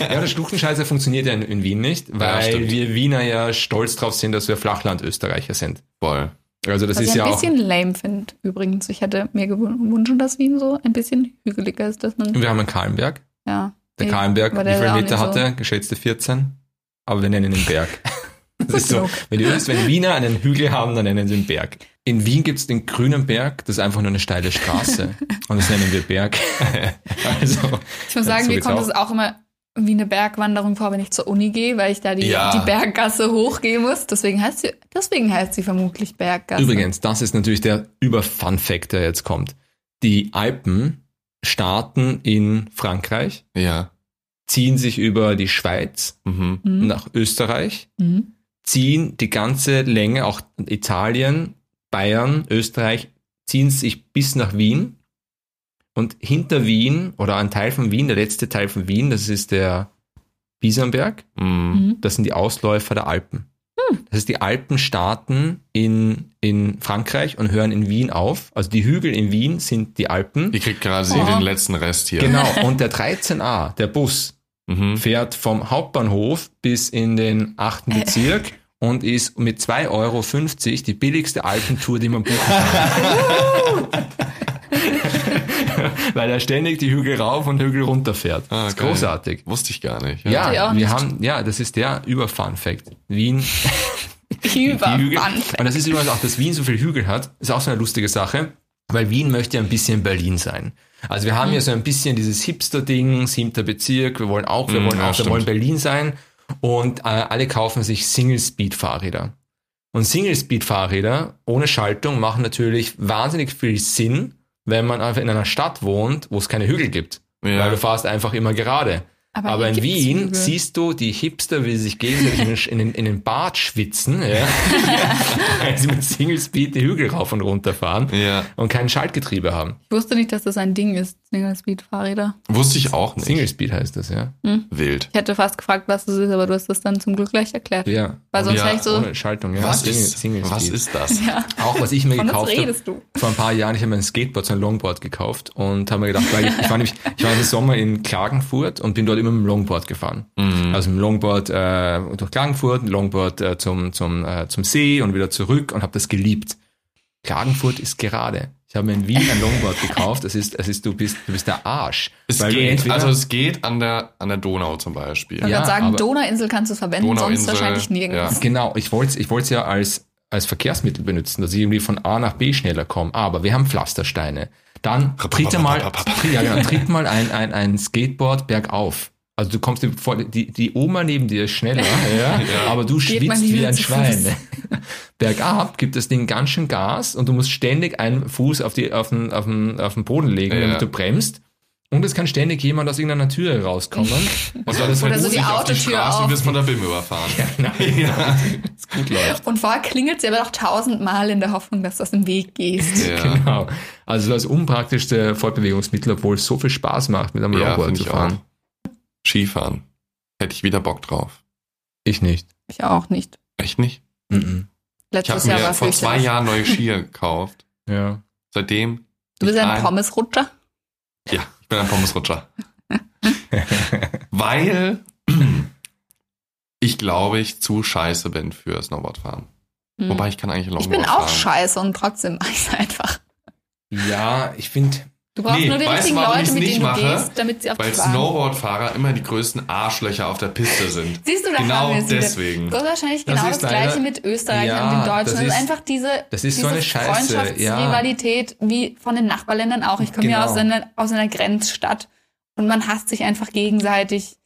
ja, der Schluchtenscheißer funktioniert ja in, in Wien nicht, weil stimmt. wir Wiener ja stolz drauf sind, dass wir Flachland-Österreicher sind. Voll. Also das Was ist ich ja ein auch. bisschen lame finde, übrigens. Ich hätte mir gewünscht, dass Wien so ein bisschen hügeliger ist, dass man, Wir haben einen Kahlenberg. ja. Der Kahlenberg, wie viele Meter hat so- er? Geschätzte 14. Aber wir nennen ihn Berg. Das ist so. Wenn die, wenn Wiener einen Hügel haben, dann nennen sie ihn Berg. In Wien gibt's den grünen Berg, das ist einfach nur eine steile Straße. Und das nennen wir Berg. also, Ich muss sagen, so mir kommt es auch immer wie eine Bergwanderung vor, wenn ich zur Uni gehe, weil ich da die, Ja. die Berggasse hochgehen muss. Deswegen heißt sie, deswegen heißt sie vermutlich Berggasse. Übrigens, das ist natürlich der Über-Fun-Fact, der jetzt kommt. Die Alpen starten in Frankreich, Ja. ziehen sich über die Schweiz Mhm. Mhm. nach Österreich, Mhm. ziehen die ganze Länge, auch Italien, Bayern, Österreich, ziehen sich bis nach Wien. Und hinter Wien oder ein Teil von Wien, der letzte Teil von Wien, das ist der Bisamberg, Mhm. Mhm. das sind die Ausläufer der Alpen. Das heißt, die Alpen starten in, in Frankreich und hören in Wien auf. Also die Hügel in Wien sind die Alpen. Die kriegt gerade Oh. den letzten Rest hier. Genau. Und der 13a, der Bus, Mhm. fährt vom Hauptbahnhof bis in den achten Äh. Bezirk und ist mit 2,50 Euro die billigste Alpentour, die man buchen kann. Weil er ständig die Hügel rauf und Hügel runter fährt. Ah, das ist geil. großartig. Wusste ich gar nicht. Ja, auch wir nicht. haben, ja, das ist der Über-Fun-Fact. Wien, Über Hügel. Und das ist übrigens auch, dass Wien so viele Hügel hat, ist auch so eine lustige Sache, weil Wien möchte ja ein bisschen Berlin sein. Also wir haben Mhm. ja so ein bisschen dieses Hipster-Ding, siebter Bezirk, wir wollen auch, wir Mhm, wollen ja, auch, wir wollen Berlin sein und äh, alle kaufen sich Single-Speed-Fahrräder. Und Single-Speed-Fahrräder ohne Schaltung machen natürlich wahnsinnig viel Sinn, wenn man einfach in einer Stadt wohnt, wo es keine Hügel gibt. Ja. Weil du fährst einfach immer gerade. Aber Aber, in Wien Hügel. siehst du die Hipster, wie sie sich gegenseitig in, den- in, den- in den Bart schwitzen, ja, weil sie mit Single Speed die Hügel rauf und runter fahren Ja. und kein Schaltgetriebe haben. Ich wusste nicht, dass das ein Ding ist, Single-Speed-Fahrräder. Wusste ich auch nicht. Single Speed heißt das, ja. Wild. Ich hätte fast gefragt, was das ist, aber du hast das dann zum Glück gleich erklärt. Ja. Weil sonst Ja, so, Ohne Schaltung, ja. Was Single, ist, Single was Speed. ist das? ja, Auch was ich mir von was gekauft habe, redest du? vor ein paar Jahren, ich habe mir ein Skateboard, so ein Longboard gekauft und habe mir gedacht, weil ich, ich war nämlich, ich war im Sommer in Klagenfurt und bin dort immer mit dem Longboard gefahren. Mhm. Also mit dem Longboard äh, durch Klagenfurt, ein Longboard äh, zum, zum, äh, zum See und wieder zurück und habe das geliebt. Klagenfurt ist gerade. Ich habe mir in Wien ein Longboard gekauft. Es ist, es ist, du bist, du bist der Arsch. Es Weil geht, entweder- also es geht an der, an der Donau zum Beispiel. Ich Ja, sagen, Donauinsel kannst du verwenden, sonst Donauinsel, wahrscheinlich nirgends. ja. Genau, ich wollte ich wollte ja als, als Verkehrsmittel benutzen, dass ich irgendwie von A nach B schneller komme. Aber wir haben Pflastersteine. Dann tritt mal, ja, genau, tritt mal ein, ein, ein Skateboard bergauf. Also du kommst vor, die, die Oma neben dir ist schneller, ja, aber du Geht man schwitzt wie ein Schwein. Fuß. Bergab gibt das Ding ganz schön Gas und du musst ständig einen Fuß auf, die, auf, den, auf, den, auf den Boden legen, Ja. damit du bremst. Und es kann ständig jemand aus irgendeiner Tür rauskommen. Und dann ist Oder halt so die Musik auf die Autotür Straße auf. und wirst von der BIM überfahren. ja, es gut läuft. Und vorher klingelt sie aber auch tausendmal in der Hoffnung, dass du aus dem Weg gehst. Ja. Genau. Also das unpraktischste Fortbewegungsmittel, obwohl es so viel Spaß macht, mit einem Ja, Longboard finde zu fahren. auch. Skifahren. Hätte ich wieder Bock drauf. Ich nicht. Ich auch nicht. Echt nicht? Mhm. Ich Letztes habe Jahr mir war vor zwei. Jahren neue Skier gekauft. Ja. Seitdem. Du bist nicht ein Pommesrutscher? Ja, Ich bin ein Pommesrutscher. Weil ich glaube, ich zu scheiße bin für Snowboardfahren. Hm. Wobei ich kann eigentlich Longboard Ich bin auch fahren. scheiße und trotzdem mache ich es einfach. Ja, ich finde, Du brauchst Nee, nur die weißt du, richtigen warum Leute, mit nicht denen du mache? gehst, damit sie auf Weil. Snowboardfahrer immer die größten Arschlöcher auf der Piste sind. Siehst du, da Genau haben wir deswegen. Das ist wahrscheinlich Das genau ist das Gleiche leider- mit Österreich Ja, und den das Deutschen. Das ist, ist- einfach diese, das ist so diese eine Scheiße, Freundschaftsrivalität wie von den Nachbarländern auch. Ich komme ja Genau. aus einer, aus einer Grenzstadt und man hasst sich einfach gegenseitig.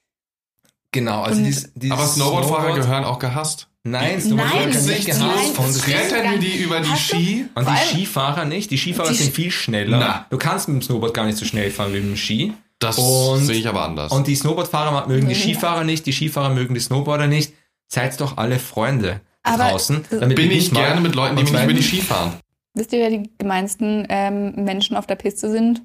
genau, also dieses, dieses Aber Snowboardfahrer Snowboard- gehören auch gehasst. Nein, Snowboardfahrer Nein, nein, nicht nein, gehasst von wir die nicht. über die Hast du- Ski? Und die Skifahrer nicht. Die Skifahrer Die sind viel schneller. Na. Du kannst mit dem Snowboard gar nicht so schnell fahren wie mit dem Ski. Das Und- sehe ich aber anders. Und die Snowboardfahrer mögen die. Skifahrer nicht, die Skifahrer mögen die Snowboarder nicht. Seid doch alle Freunde Aber- draußen. Damit bin ich nicht gerne mit Leuten, die mich über die Ski fahren. Wisst ihr, wer die gemeinsten ähm, Menschen auf der Piste sind?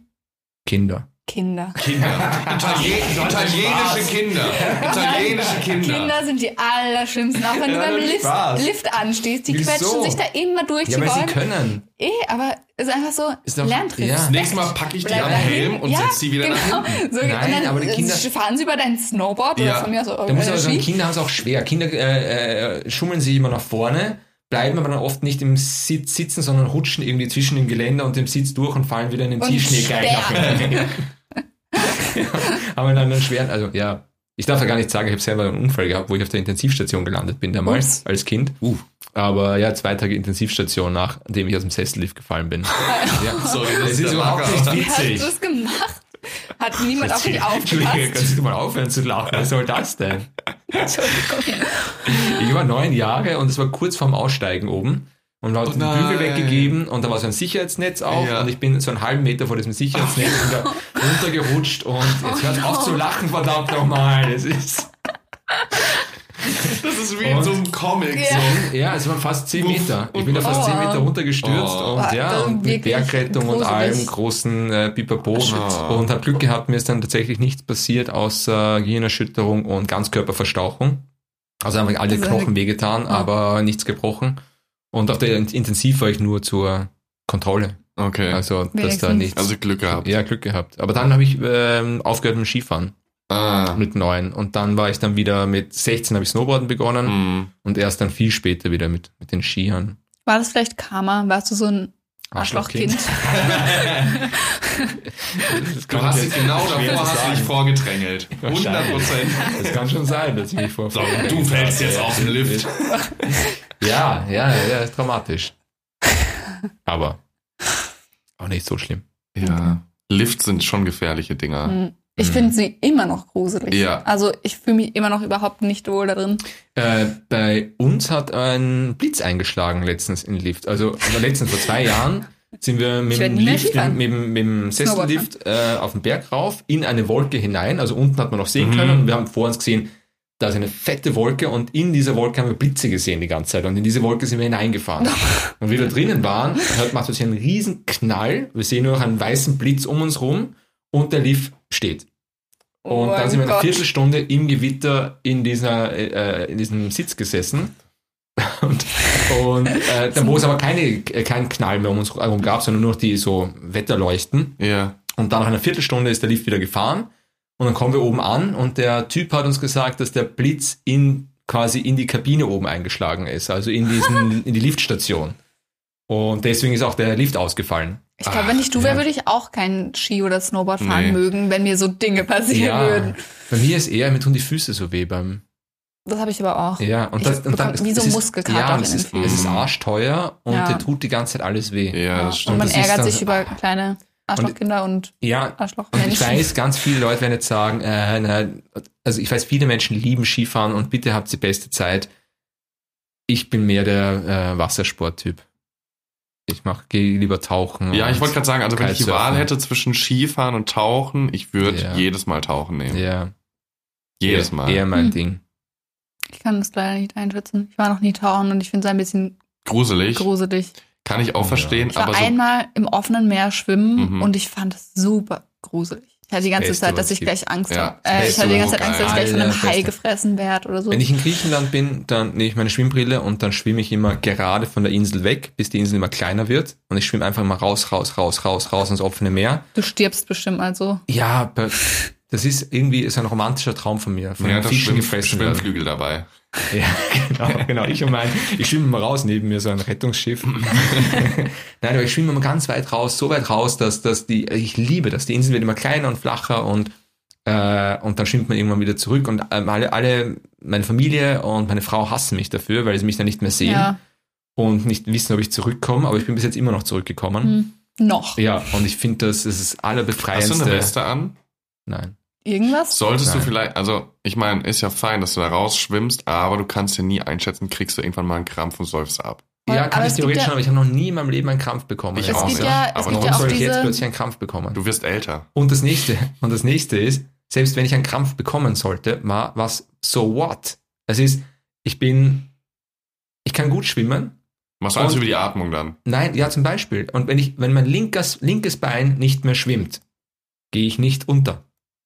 Kinder. Kinder. Kinder. Italien, italienische Kinder. Italienische Kinder. Kinder sind die allerschlimmsten, auch wenn du Ja, beim das ist Lift. Lift anstehst. Die Wieso? quetschen sich da immer durch Ja, die weil sie Bäume. können. Eh, aber es ist einfach so, Ist doch- lernt ja. Das nächste Mal packe ich die Bleib am dahin. Helm und ja, setze sie wieder genau. nach hinten. So, Nein, und dann aber die Kinder- fahren sie über dein Snowboard Ja. oder von mir aus Da über muss aber sagen. Kinder haben es auch schwer. Kinder äh, äh, schummeln sich immer nach vorne, bleiben aber dann oft nicht im Sitz sitzen, sondern rutschen irgendwie zwischen dem Geländer und dem Sitz durch und fallen wieder in den Und Tiefschnee gleich nach ja, haben dann einen schweren, also ja, ich darf ja gar nicht sagen, ich habe selber einen Unfall gehabt, wo ich auf der Intensivstation gelandet bin damals Ups. als Kind. Uh. Aber ja, zwei Tage Intensivstation, nachdem ich aus dem Sessellift gefallen bin. ja. Sorry, das Das ist überhaupt nicht Wie hast witzig. du es gemacht? Hat niemand auf Entschuldige, aufgepasst? kannst du mal aufhören zu lachen? Was soll das denn? Entschuldigung. Ich war neun Jahre und es war kurz vorm Aussteigen oben. Und wir haben Oh den. Bügel weggegeben und da war so ein Sicherheitsnetz auch Ja. und ich bin so einen halben Meter vor diesem Sicherheitsnetz wieder runtergerutscht und jetzt hört auf zu lachen, verdammt nochmal. Das ist, Das ist wie in so einem Comic. Ja. So. ja, es waren fast zehn Uff. Meter. Ich bin da fast Oh. zehn Meter runtergestürzt Oh. und ja, und mit Bergrettung und allem großen äh, Pipapo Oh. und habe Glück gehabt, mir ist dann tatsächlich nichts passiert außer Gehirnerschütterung und Ganzkörperverstauchung. Also haben alle Knochen wehgetan, Ja. aber nichts gebrochen. Und auf der Intensiv war ich nur zur Kontrolle. Okay. Also, Also, dass da nichts. Glück gehabt. ja, Glück gehabt. Aber dann habe ich ähm, aufgehört mit dem Skifahren Ah. mit neun. Und dann war ich dann wieder mit 16 habe ich Snowboarden begonnen Hm. und erst dann viel später wieder mit, mit den Skiern. War das vielleicht Karma? Warst du so ein Arschlochkind? Das Du hast ich dich genau davor hast du dich vorgedrängelt. 100 Prozent. Das kann schon sein, dass ich mich vor. So, du fällst jetzt aus dem Lift. Ja, ja, ja, ist dramatisch. Aber auch nicht so schlimm. Ja. Lifts sind schon gefährliche Dinger. Hm. Ich Mhm. finde sie immer noch gruselig. Ja. Also ich fühle mich immer noch überhaupt nicht wohl da drin. Äh, bei uns hat ein Blitz eingeschlagen letztens in den Lift. Also letztens vor zwei Jahren sind wir mit dem Lift, mit, dem- mit dem Sessellift äh, auf den Berg rauf, in eine Wolke hinein. Also unten hat man noch sehen Mhm. können und wir haben vor uns gesehen, da ist eine fette Wolke und in dieser Wolke haben wir Blitze gesehen die ganze Zeit und in diese Wolke sind wir hineingefahren. und wie wir drinnen waren, hört macht sich einen riesen Knall. Wir sehen nur noch einen weißen Blitz um uns rum und der Lift steht. Und Oh dann sind wir eine. Viertelstunde im Gewitter in dieser äh, in diesem Sitz gesessen. Und, und äh, dann, wo es aber keine, äh, keinen Knall mehr um uns herum gab, sondern nur noch die so Wetterleuchten. Ja. Und dann nach einer Viertelstunde ist der Lift wieder gefahren. Und dann kommen wir oben an und der Typ hat uns gesagt, dass der Blitz in quasi in die Kabine oben eingeschlagen ist, also in diesen, in die Liftstation. Und deswegen ist auch der Lift ausgefallen. Ich glaube, wenn ich du wäre, ja. würde ich auch kein Ski oder Snowboard fahren Nee. mögen, wenn mir so Dinge passieren würden. bei mir ist eher, mir tun die Füße so weh beim, Das habe ich aber auch. Ja, und, Ich das, und dann bekomme wie so es ist, Muskelkater ja, in und es den ist, es ist arschteuer und Ja. der tut die ganze Zeit alles weh. Ja, das und stimmt. man das ist ärgert dann sich über kleine Arschlochkinder und, Ja, und ich Arschlochmenschen. weiß, ganz viele Leute werden jetzt sagen, äh, na, also ich weiß, viele Menschen lieben Skifahren und bitte habt die beste Zeit. Ich bin mehr der äh, Wassersporttyp. Ich mach, gehe lieber tauchen. Ja, ich wollte gerade sagen, also wenn ich die. Wahl hätte zwischen Skifahren und Tauchen, ich würde Ja. jedes Mal Tauchen nehmen. Ja, Jedes Mal. Eher mein Hm. Ding. Ich kann das leider nicht einschätzen. Ich war noch nie tauchen und ich finde es ein bisschen Gruselig. gruselig. Kann ich auch Ja. verstehen, Ich war aber so, einmal im offenen Meer schwimmen Mhm. und ich fand es super gruselig. Ich hatte die ganze Zeit, dass ich gleich Angst Ja, habe. Äh, ich hatte die ganze Zeit Angst, dass ich gleich von einem. Hai gefressen werde oder so. Wenn ich in Griechenland bin, dann nehme ich meine Schwimmbrille und dann schwimme ich immer gerade von der Insel weg, bis die Insel immer kleiner wird. Und ich schwimme einfach immer raus, raus, raus, raus, raus ins offene Meer. Du stirbst bestimmt mal so. Ja, das ist irgendwie ist ein romantischer Traum von mir, von Ja, einem das Fischen gefressen werden. Schwimmflügel dabei. Ja, genau, genau. Ich und mein, ich schwimme mal raus neben mir so ein Rettungsschiff. Nein, aber ich schwimme immer ganz weit raus, so weit raus, dass, dass die, ich liebe das. Die Insel wird immer kleiner und flacher und, äh, und dann schwimmt man irgendwann wieder zurück und ähm, alle, alle, meine Familie und meine Frau hassen mich dafür, weil sie mich dann nicht mehr sehen Ja. und nicht wissen, ob ich zurückkomme, aber ich bin bis jetzt immer noch zurückgekommen. Hm. Noch. Ja, und ich finde, das ist das Hast allerbefreiendste. du eine Weste an? Nein. Irgendwas? Nein. Solltest du vielleicht, also ich meine, ist ja fein, dass du da rausschwimmst, aber du kannst ja nie einschätzen, kriegst du irgendwann mal einen Krampf und säufst ab. Ja, kann aber ich theoretisch ja- schon, aber ich habe noch nie in meinem Leben einen Krampf bekommen. Ich Es auch nicht. ja, Aber Warum ja soll ich jetzt plötzlich einen Krampf bekommen? Du wirst älter. Und das nächste, und das nächste ist, selbst wenn ich einen Krampf bekommen sollte, war was so what? Es ist, ich bin, ich kann gut schwimmen. Machst du alles über die Atmung dann? Nein, ja, zum Beispiel. Und wenn ich, wenn mein linkes, linkes Bein nicht mehr schwimmt, gehe ich nicht unter.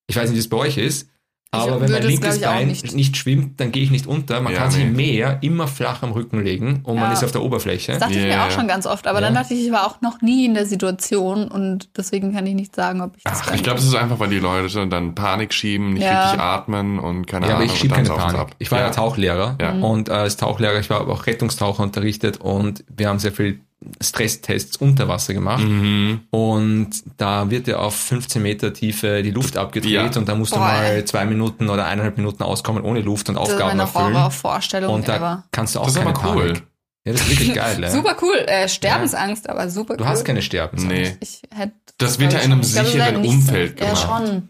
Ich weiß nicht, wie es bei euch ist. Aber wenn mein es, linkes Bein nicht. nicht. schwimmt, dann gehe ich nicht unter. Man Ja, kann sich nee. im Meer immer flach am Rücken legen und man Ja. ist auf der Oberfläche. Das dachte ich mir auch schon ganz oft, aber Ja. dann dachte ich, ich war auch noch nie in der Situation und deswegen kann ich nicht sagen, ob ich das Ach, kann. Ich glaube, es ist einfach, weil die Leute dann Panik schieben, nicht Ja. richtig atmen und keine Ja, aber Ahnung. ich schiebe keine Panik. ab. Ich war ja, ja Tauchlehrer Ja. Mhm. und äh, als Tauchlehrer, ich war auch Rettungstaucher unterrichtet und wir haben sehr viel Stresstests unter Wasser gemacht. Mhm. Und da wird ja auf 15 Meter Tiefe die Luft abgedreht Ja. und da musst du Boah. mal zwei Minuten oder eineinhalb Minuten auskommen ohne Luft und das ist Aufgaben meine erfüllen. Horrorvorstellung Und da ever. kannst du auch Das ist keine aber cool. Panik. Ja, das ist wirklich geil. Ja. Super cool. Äh, Sterbensangst, aber super Du cool. hast keine Sterbensangst. Nee. Ich hätte. Das wird ja in einem sicheren Umfeld so. Ja, gemacht. schon.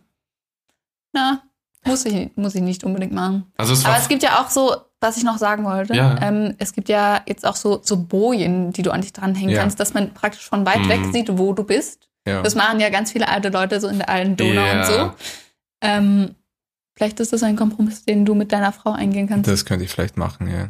Na, muss ich, muss ich nicht unbedingt machen. Also es Aber es gibt ja auch so, was ich noch sagen wollte, Ja. ähm, es gibt ja jetzt auch so, so Bojen, die du an dich dranhängen Ja. kannst, dass man praktisch von weit Mhm. weg sieht, wo du bist. Ja. Das machen ja ganz viele alte Leute so in der alten Donau und so. Ähm, vielleicht ist das ein Kompromiss, den du mit deiner Frau eingehen kannst. Das könnte ich vielleicht machen, ja.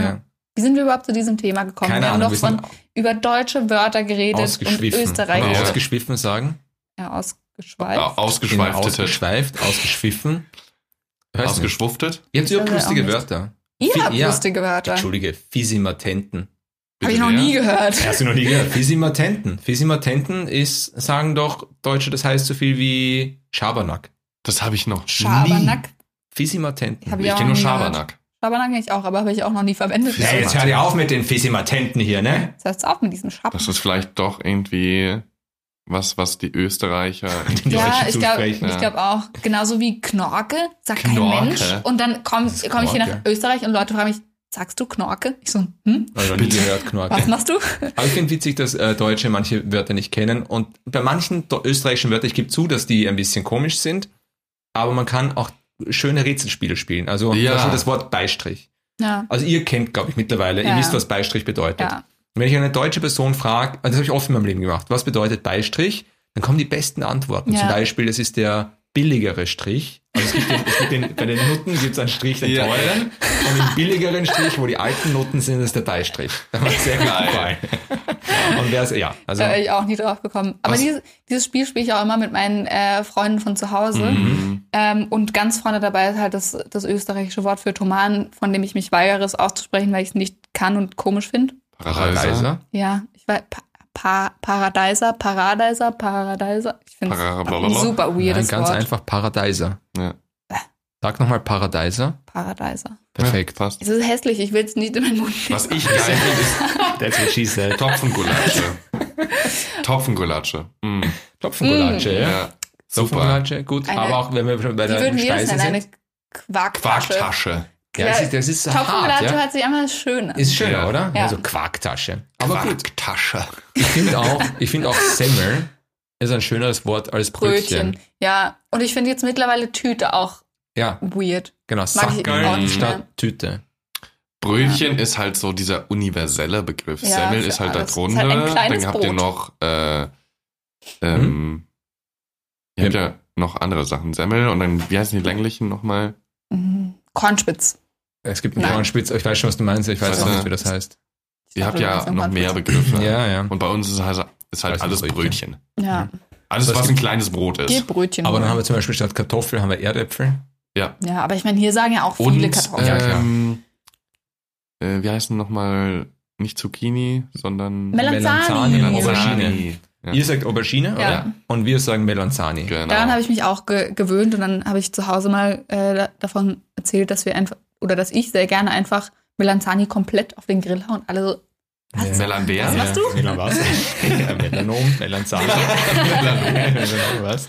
Ja. Wie sind wir überhaupt zu diesem Thema gekommen? Keine wir haben Ahnung, doch von über deutsche Wörter geredet und österreichische. Ausgeschwiffen sagen? Ja, au- ausgeschweift. ausgeschweiftet. Ausgeschweift, ausgeschwiffen. Hörst du nicht? Ausgeschwuftet? Ihr habt überhaupt lustige. Wörter. Ihr habt ja. lustige Wörter. Entschuldige, Fisimatenten. Habe ich noch nie gehört. Hast du noch nie gehört? Fisimatenten. Fisimatenten ist, sagen doch Deutsche, das heißt so viel wie Schabernack. Das habe ich noch Schabernack. Fisimatenten. Hab nie. ich Ich auch kenne nur nie. Schabernack. Schabernack kenne ich auch, aber habe ich auch noch nie verwendet. Ja, jetzt hör dir auf mit den Fisimatenten hier, ne? Das heißt auch mit diesem Schabernack. Das ist vielleicht doch irgendwie was, was die Österreicher. Die Ja, Deutschen ich glaube ja. glaub auch. Genauso wie Knorke, sagt Knorke? kein Mensch. Und dann komme komm ich hier nach? Österreich und Leute fragen mich, sagst du Knorke? Ich so, hm? Also nie gehört, Was Knorke. machst du? Aber ich finde witzig, dass äh, Deutsche manche Wörter nicht kennen. Und bei manchen österreichischen Wörtern, ich gebe zu, dass die ein bisschen komisch sind, aber man kann auch schöne Rätselspiele spielen. Also Ja. das Wort Beistrich. Ja. Also ihr kennt, glaube ich, mittlerweile, ihr Ja. wisst, was Beistrich bedeutet. Ja. Wenn ich eine deutsche Person frage, also das habe ich oft in meinem Leben gemacht, was bedeutet Beistrich, dann kommen die besten Antworten. Ja. Zum Beispiel, das ist der billigere Strich. Also es gibt, den, es gibt den, bei den Nutten gibt es einen Strich, den Ja. teuren, und den billigeren Strich, wo die alten Nutten sind, ist der Beistrich. Das hat mir sehr Geil. Und wer ist, ja, also Da wäre ich auch nie drauf gekommen. Aber dieses, dieses Spiel spiele ich auch immer mit meinen äh, Freunden von zu Hause. Mhm. Ähm, und ganz vorne dabei ist halt das, das österreichische Wort für Tomaten, von dem ich mich weigere, es auszusprechen, weil ich es nicht kann und komisch finde. Paradeiser. Ja, ich weiß, pa pa Paradeiser, Paradeiser, Paradeiser. Ich finde es super Nein, weirdes ganz Wort. einfach Paradeiser. Ja. Sag nochmal Paradeiser. Paradeiser. Perfekt. Ja, passt. Es ist hässlich, ich will es nicht in meinen Mund nehmen. Was ich geil finde, ist That's what she said. Topfengulatsche. Topfengulatsche. Mm. Topfengulatsche, ja. Ja. Super. Topfengulatsche, gut. Eine- aber auch wenn wir bei der Speise nennen? Eine sind. Quarktasche. Quarktasche. Ja, das ist, das ist hart, ja. hört sich einfach schön an. Ist schön, Ja. oder? Ja. Also Quarktasche. Aber gut, Quarktasche. ich finde auch, ich finde auch Semmel ist ein schöneres Wort als Brötchen. Brötchen. Ja, und ich finde jetzt mittlerweile Tüte auch Ja, weird. genau. Sackerl statt. Tüte. Brötchen ist halt so dieser universelle Begriff. Ja, Semmel ist halt da drunter. halt Dann habt ihr Brot. noch, äh, ähm, ihr habt ja noch andere Sachen. Semmel und dann, wie heißen die länglichen nochmal? Mhm. Kornspitz. Es gibt einen. Kornspitz, ich weiß schon, was du meinst, ich weiß äh, nicht, wie das heißt. Ich Ihr habt ja noch mehr. Begriffe. Ja, ja. Und bei uns ist, halt- ist halt alles nicht, Brötchen. Ja. Alles, Das was ein kleines Brot Geh ist. Brötchen. Aber dann haben wir zum Beispiel statt Kartoffel haben wir Erdäpfel. Ja. ja, aber ich meine, hier sagen ja auch viele Und, Kartoffeln. Ja, ähm, äh, wie heißt denn nochmal, nicht Zucchini, sondern Melanzani. Melanzani. Aubergine. Ja. Ihr sagt Aubergine, Ja. oder? Und wir sagen Melanzani. Genau. Daran habe ich mich auch ge gewöhnt und dann habe ich zu Hause mal äh, da- davon erzählt, dass wir einfach, oder dass ich sehr gerne einfach Melanzani komplett auf den Grill haue und alle so, was? Ja. Melanbär? Was machst du? Melan was? ja, Melanom, Melanzani. Melanom, was?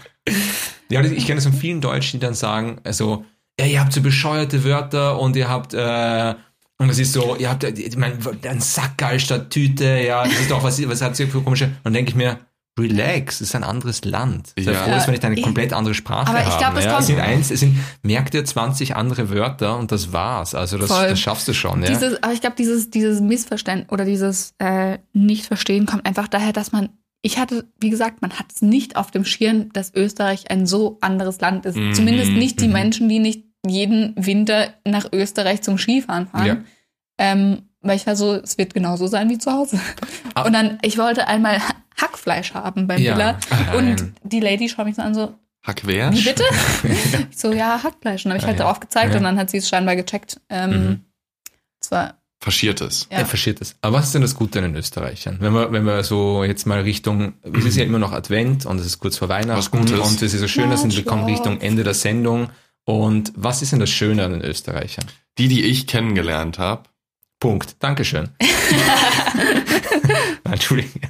Ja, ich kenne das von vielen Deutschen, die dann sagen, also, ja, ihr habt so bescheuerte Wörter und ihr habt, äh, und das ist so, ihr habt, äh, ich mein, ein Sackgeil statt Tüte, ja, das ist doch, was, was hat sie für komische, und dann denke ich mir, relax, es ist ein anderes Land. Sei Ja. froh, dass wir nicht eine komplett andere Sprache aber ich haben. glaub, es ja. kommt- es sind eins, es sind, merk dir 20 andere Wörter und das war's. Also das, das schaffst du schon, ja. Dieses, aber ich glaube, dieses, dieses Missverständnis oder dieses äh, Nicht-Verstehen kommt einfach daher, dass man, ich hatte, wie gesagt, man hat es nicht auf dem Schirm, dass Österreich ein so anderes Land ist. Mhm, Zumindest nicht die mhm. Menschen, die nicht jeden Winter nach Österreich zum Skifahren fahren. Ja. Ähm, weil ich war so, es wird genauso sein wie zu Hause. Ah. Und dann, ich wollte einmal Hackfleisch haben beim Ja. Billa. Und die Lady schaut mich so an, so, Hackwersch? wie bitte? ich so, ja, Hackfleisch. Und dann habe ich halt Ah, ja. drauf gezeigt Ja. und dann hat sie es scheinbar gecheckt. Ähm, Mhm. Das war, Faschiertes. ja. Er versteht es. Aber was ist denn das Gute an den Österreichern? Wenn wir, wenn wir so jetzt mal Richtung, es ist ja immer noch Advent und es ist kurz vor Weihnachten Was Gutes. und es ist so schön, dass wir kommen Richtung. Ende der Sendung. Und was ist denn das Schöne an den Österreichern? Die, die ich kennengelernt habe, Punkt. Dankeschön. Entschuldigung.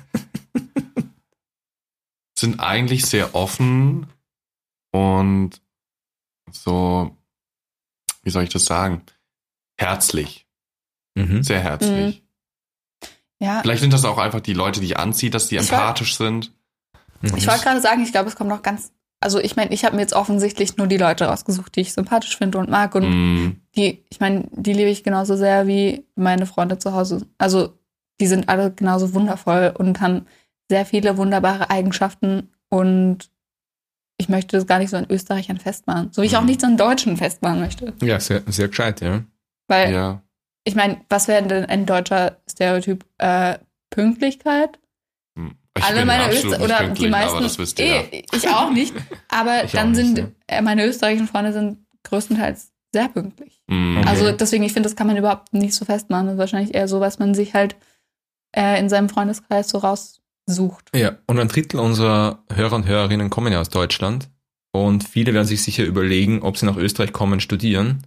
sind eigentlich sehr offen und so, wie soll ich das sagen? Herzlich. Mhm. Sehr herzlich. ja. Vielleicht sind das auch einfach die Leute, die anzieht, dass die Ich war- empathisch sind. Mhm. Ich wollte gerade sagen, ich glaube, es kommt noch ganz. Also ich meine, ich habe mir jetzt offensichtlich nur die Leute rausgesucht, die ich sympathisch finde und mag. Und Mm, die, ich meine, die liebe ich genauso sehr wie meine Freunde zu Hause. Also die sind alle genauso wundervoll und haben sehr viele wunderbare Eigenschaften. Und ich möchte das gar nicht so in Österreichern festmachen. So wie ich auch Mhm. nicht so in Deutschen festmachen möchte. ja, sehr, sehr gescheit, ja. Weil, ja. ich meine, was wäre denn ein deutscher Stereotyp? Äh, Pünktlichkeit? Hm. Ich alle meine absolut Öster nicht oder die meisten, eh, ich auch nicht, aber Ich dann auch nicht, sind äh, meine österreichischen Freunde sind größtenteils sehr pünktlich. Mm. Okay. Also deswegen, ich finde, das kann man überhaupt nicht so festmachen. Das ist wahrscheinlich eher so, was man sich halt äh, in seinem Freundeskreis so raussucht. Ja, und ein Drittel unserer Hörer und Hörerinnen kommen ja aus Deutschland. Und viele werden sich sicher überlegen, ob sie nach Österreich kommen, studieren.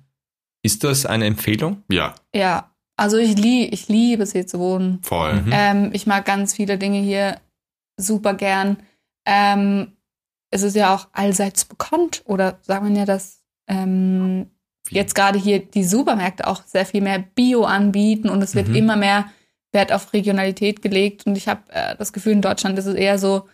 Ist das eine Empfehlung? Ja, Ja, also ich, lie ich liebe es hier zu wohnen. voll. Mhm. Ähm, ich mag ganz viele Dinge hier super gern. Ähm, es ist ja auch allseits bekannt, oder sagen wir ja, dass ähm, jetzt gerade hier die Supermärkte auch sehr viel mehr Bio anbieten und es wird Mhm. immer mehr Wert auf Regionalität gelegt. Und ich habe äh, das Gefühl, in Deutschland ist es eher so,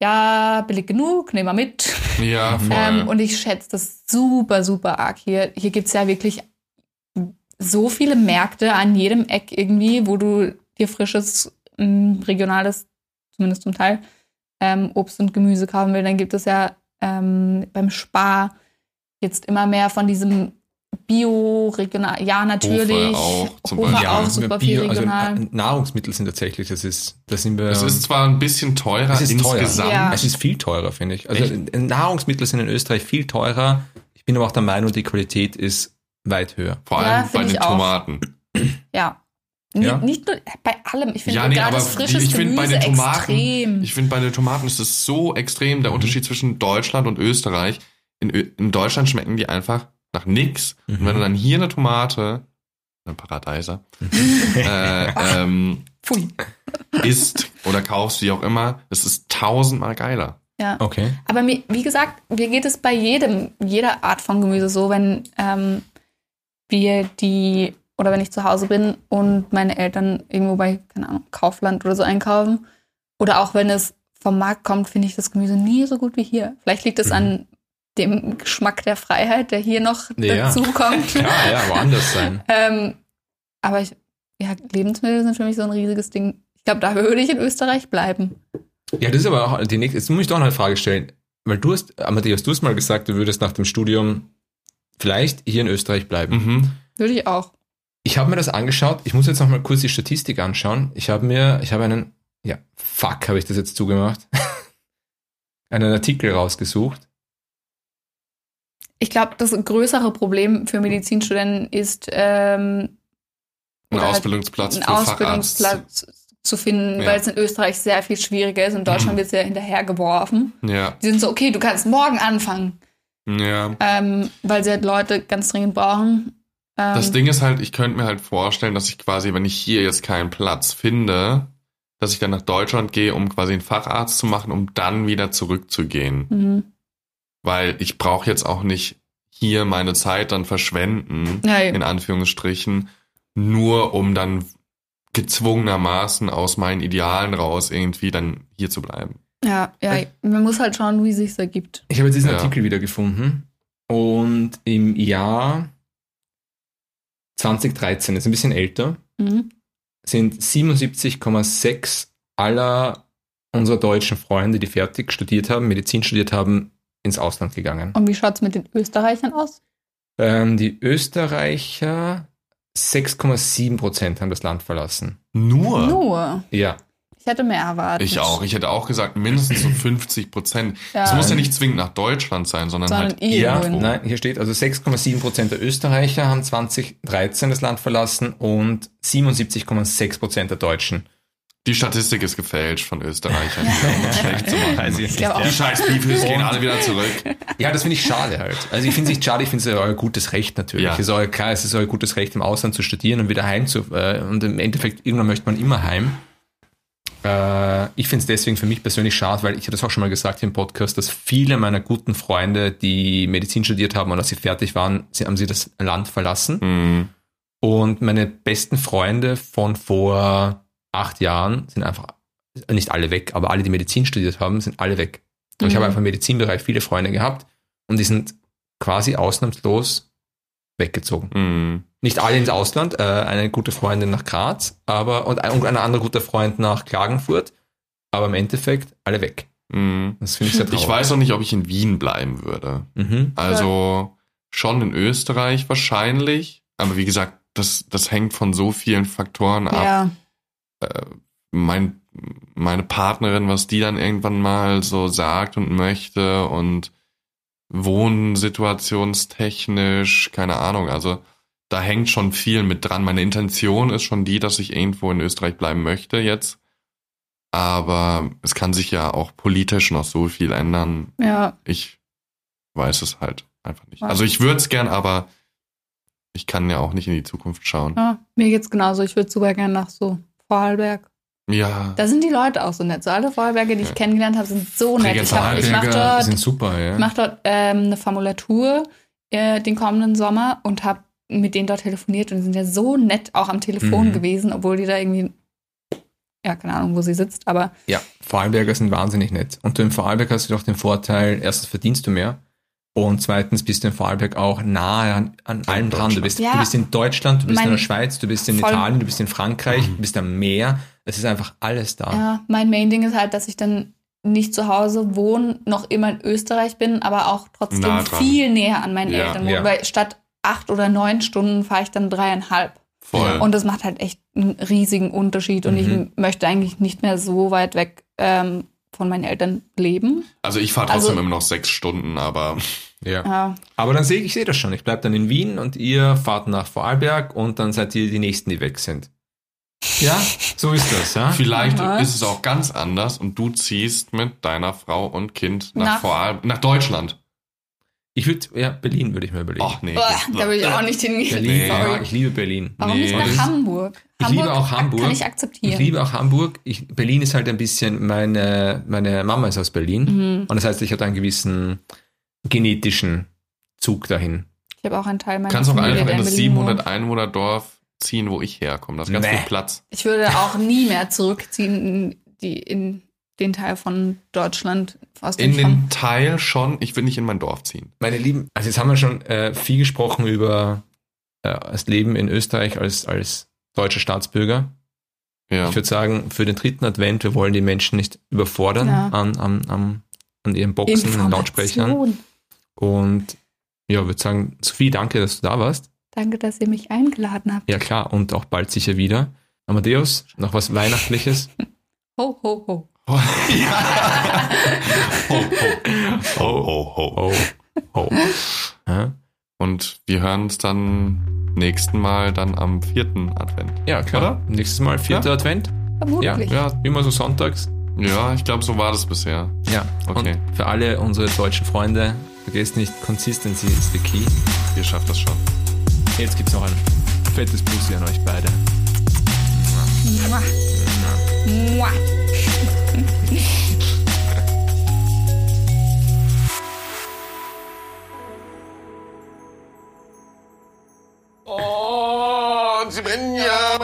ja, billig genug, nehmen wir mit. Ja, voll. Ähm, und ich schätze das super, super arg hier. Hier gibt's ja wirklich so viele Märkte an jedem Eck irgendwie, wo du dir frisches, ähm, regionales, zumindest zum Teil, ähm, Obst und Gemüse kaufen willst. Dann gibt es ja ähm, beim Spar jetzt immer mehr von diesem Bio, regional, ja natürlich. Hofer auch, zum Beispiel. auch super viel Bio- also regional. äh, Nahrungsmittel sind tatsächlich, das ist, da sind wir. es ist zwar ein bisschen teurer Es ist teuer. insgesamt. Ja. Es ist viel teurer, finde ich. Also Echt? äh, Nahrungsmittel sind in Österreich viel teurer. Ich bin aber auch der Meinung, die Qualität ist weit höher. Vor Ja, allem bei find den ich auch. Tomaten. ja. Nicht, Ja. nicht nur bei allem. Ich finde Ja, nee, gerade aber das frisches ich Gemüse bei den Tomaten, extrem. ich finde bei den Tomaten ist es so extrem der Unterschied zwischen Deutschland und Österreich. In, in Deutschland schmecken die einfach nach nix. Und Mhm. wenn du dann hier eine Tomate, eine Paradeiser, äh, ähm, isst oder kaufst, wie auch immer, es ist tausendmal geiler. Ja. Okay. Aber mir, wie gesagt, mir geht es bei jedem, jeder Art von Gemüse so, wenn ähm, wir die, oder wenn ich zu Hause bin und meine Eltern irgendwo bei, keine Ahnung, Kaufland oder so einkaufen. Oder auch wenn es vom Markt kommt, finde ich das Gemüse nie so gut wie hier. Vielleicht liegt es Mhm. an dem Geschmack der Freiheit, der hier noch Ja. dazu kommt. Ja, ja, woanders sein. ähm, aber ich, ja, Lebensmittel sind für mich so ein riesiges Ding. Ich glaube, da würde ich in Österreich bleiben. Ja, das ist aber auch die nächste. Jetzt muss ich doch noch eine Frage stellen. Weil du hast, Amadeus, du hast mal gesagt, du würdest nach dem Studium vielleicht hier in Österreich bleiben. Mhm. Würde ich auch. Ich habe mir das angeschaut. Ich muss jetzt noch mal kurz die Statistik anschauen. Ich habe mir, ich habe einen, ja, fuck, habe ich das jetzt zugemacht. einen Artikel rausgesucht. Ich glaube, das größere Problem für Medizinstudenten ist, ähm, Ein Oder halt Ausbildungsplatz einen für Facharzt. Ausbildungsplatz zu finden, Ja. weil es in Österreich sehr viel schwieriger ist. In Deutschland wird es ja hinterhergeworfen. Ja, Die sind so, okay, du kannst morgen anfangen, ja. ähm, weil sie halt Leute ganz dringend brauchen. Ähm, Das Ding ist halt, ich könnte mir halt vorstellen, dass ich quasi, wenn ich hier jetzt keinen Platz finde, dass ich dann nach Deutschland gehe, um quasi einen Facharzt zu machen, um dann wieder zurückzugehen. Mhm. Weil ich brauche jetzt auch nicht hier meine Zeit dann verschwenden, Ja, eben. in Anführungsstrichen, nur um dann gezwungenermaßen aus meinen Idealen raus irgendwie dann hier zu bleiben. Ja, ja, man muss halt schauen, wie sich ergibt. Ich habe jetzt diesen Ja. Artikel wieder gefunden und im Jahr 2013, ist ein bisschen älter, Mhm. sind 77,6 aller unserer deutschen Freunde, die fertig studiert haben, Medizin studiert haben, ins Ausland gegangen. Und wie schaut's mit den Österreichern aus? Ähm, die Österreicher 6,7 Prozent haben das Land verlassen. Nur? Nur. Ja, Ich hätte mehr erwartet. Ich auch. Ich hätte auch gesagt, mindestens so 50 Prozent. Ja. Es muss ja nicht zwingend nach Deutschland sein, sondern, Sondern halt irgendwo ja, nein, hier steht also 6,7 Prozent der Österreicher haben 2013 das Land verlassen und 77,6 Prozent der Deutschen. Die Statistik ist gefälscht von Österreichern. auch. Die scheiß Beefes gehen alle wieder zurück. Ja, das finde ich schade halt. Also ich finde es nicht schade, ich finde es euer gutes Recht natürlich. Ja. Es ist euer, klar, es ist euer gutes Recht, im Ausland zu studieren und wieder heim zu. Äh, und im Endeffekt, irgendwann möchte man immer heim. Äh, ich finde es deswegen für mich persönlich schade, weil ich habe das auch schon mal gesagt im Podcast, dass viele meiner guten Freunde, die Medizin studiert haben und als sie fertig waren, sie, haben sie das Land verlassen. Mhm. Und meine besten Freunde von vor acht Jahren sind einfach, nicht alle weg, aber alle, die Medizin studiert haben, sind alle weg. Und ich Mhm. habe einfach im Medizinbereich viele Freunde gehabt und die sind quasi ausnahmslos weggezogen. Mhm. Nicht alle ins Ausland, äh, eine gute Freundin nach Graz, aber und ein, und ein anderer guter Freund nach Klagenfurt, aber im Endeffekt alle weg. Mhm. Das finde ich sehr traurig. Ich weiß noch nicht, ob ich in Wien bleiben würde. Mhm. Also schon in Österreich wahrscheinlich. Aber wie gesagt, das, das hängt von so vielen Faktoren ab. Ja, Mein, meine Partnerin, was die dann irgendwann mal so sagt und möchte und wohnsituationstechnisch, keine Ahnung. Also da hängt schon viel mit dran. Meine Intention ist schon die, dass ich irgendwo in Österreich bleiben möchte jetzt. Aber es kann sich ja auch politisch noch so viel ändern. ja. Ich weiß es halt einfach nicht. Also ich würde es gern, aber ich kann ja auch nicht in die Zukunft schauen. ja. Mir geht's genauso. Ich würde super gerne nach so Vorarlberg. Ja. Da sind die Leute auch so nett. So alle Vorarlberger, die ich kennengelernt habe, sind so nett. Ich, hab, ich mache dort, sind super, ja. ich mach dort ähm, eine Formulatur äh, den kommenden Sommer und habe mit denen dort telefoniert und die sind ja so nett auch am Telefon Mhm. gewesen, obwohl die da irgendwie, ja, keine Ahnung, wo sie sitzt, aber Ja, Vorarlberger sind wahnsinnig nett. Und du im Vorarlberg hast du doch den Vorteil, erstens verdienst du mehr und zweitens bist du im Vorarlberg auch nahe an, an allem dran. Du bist, Ja. du bist in Deutschland, du bist Mein- in der Schweiz, du bist in Voll- Italien, du bist in Frankreich, du bist am Meer. Es ist einfach alles da. Ja, mein Main-Ding ist halt, dass ich dann nicht zu Hause wohne, noch immer in Österreich bin, aber auch trotzdem viel näher an meinen Ja. Eltern wohne. Ja. Weil statt acht oder neun Stunden fahre ich dann dreieinhalb. Voll. Und das macht halt echt einen riesigen Unterschied. Und Mhm. ich möchte eigentlich nicht mehr so weit weg ähm, von meinen Eltern leben. Also ich fahre trotzdem Also- immer noch sechs Stunden, aber Ja. Ja, Aber dann sehe ich sehe das schon. Ich bleibe dann in Wien und ihr fahrt nach Vorarlberg und dann seid ihr die Nächsten, die weg sind. Ja, so ist das, ja. vielleicht Aha. ist es auch ganz anders und du ziehst mit deiner Frau und Kind nach, Nach- Vorarl nach Deutschland. Ich würde, ja, Berlin würde ich mir überlegen. Ach nee. Uah, da will ich auch nicht hingehen. Berlin, Nee. ja, ich liebe Berlin. Warum Nee. nicht nach Hamburg? Ich liebe auch Hamburg. Kann ich akzeptieren. Ich liebe auch Hamburg. Ich, Berlin ist halt ein bisschen, meine, meine Mama ist aus Berlin. Mhm. Und das heißt, ich habe einen gewissen genetischen Zug dahin. Ich habe auch einen Teil Du meiner kannst auch Familie, einfach in das Berlin 700 wohnt. Einwohner Dorf ziehen, wo ich herkomme. Das ist ganz Nee. viel Platz. Ich würde auch nie mehr zurückziehen in, die, in den Teil von Deutschland, aus dem In den Teil schon, ich will nicht in mein Dorf ziehen. Meine Lieben, also jetzt haben wir schon äh, viel gesprochen über äh, das Leben in Österreich als, als deutscher Staatsbürger. Ja. Ich würde sagen, für den dritten Advent, wir wollen die Menschen nicht überfordern Ja. an, an, an, an ihren Boxen und Lautsprechern. Und ja, würde sagen, Sophie, danke, dass du da warst. Danke, dass ihr mich eingeladen habt. Ja klar, und auch bald sicher wieder. Amadeus, noch was Weihnachtliches? Ho, ho, ho. ja. ho, ho. Ho, ho, ho. Ja, Und wir hören uns dann nächsten Mal dann am vierten Advent. ja klar. Oder? Nächstes Mal vierter Ja. Advent. Ja, Vermutlich. ja, immer so sonntags. Ja, ich glaube, so war das bisher. Ja, Okay. Und für alle unsere deutschen Freunde, vergesst nicht, Consistency is the key. Ihr schafft das schon. Jetzt gibt's noch ein fettes Bussi an euch beide. Mua. Mua. Oh, sie brennen ja.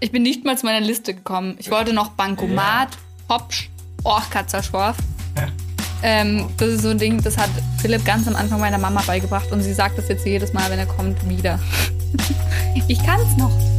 Ich bin nicht mal zu meiner Liste gekommen. Ich wollte noch Bankomat, Hopsch, Orchkatzer-Schorf. Ähm, das ist so ein Ding, das hat Philipp ganz am Anfang meiner Mama beigebracht und sie sagt das jetzt jedes Mal, wenn er kommt, wieder. Ich kann's noch.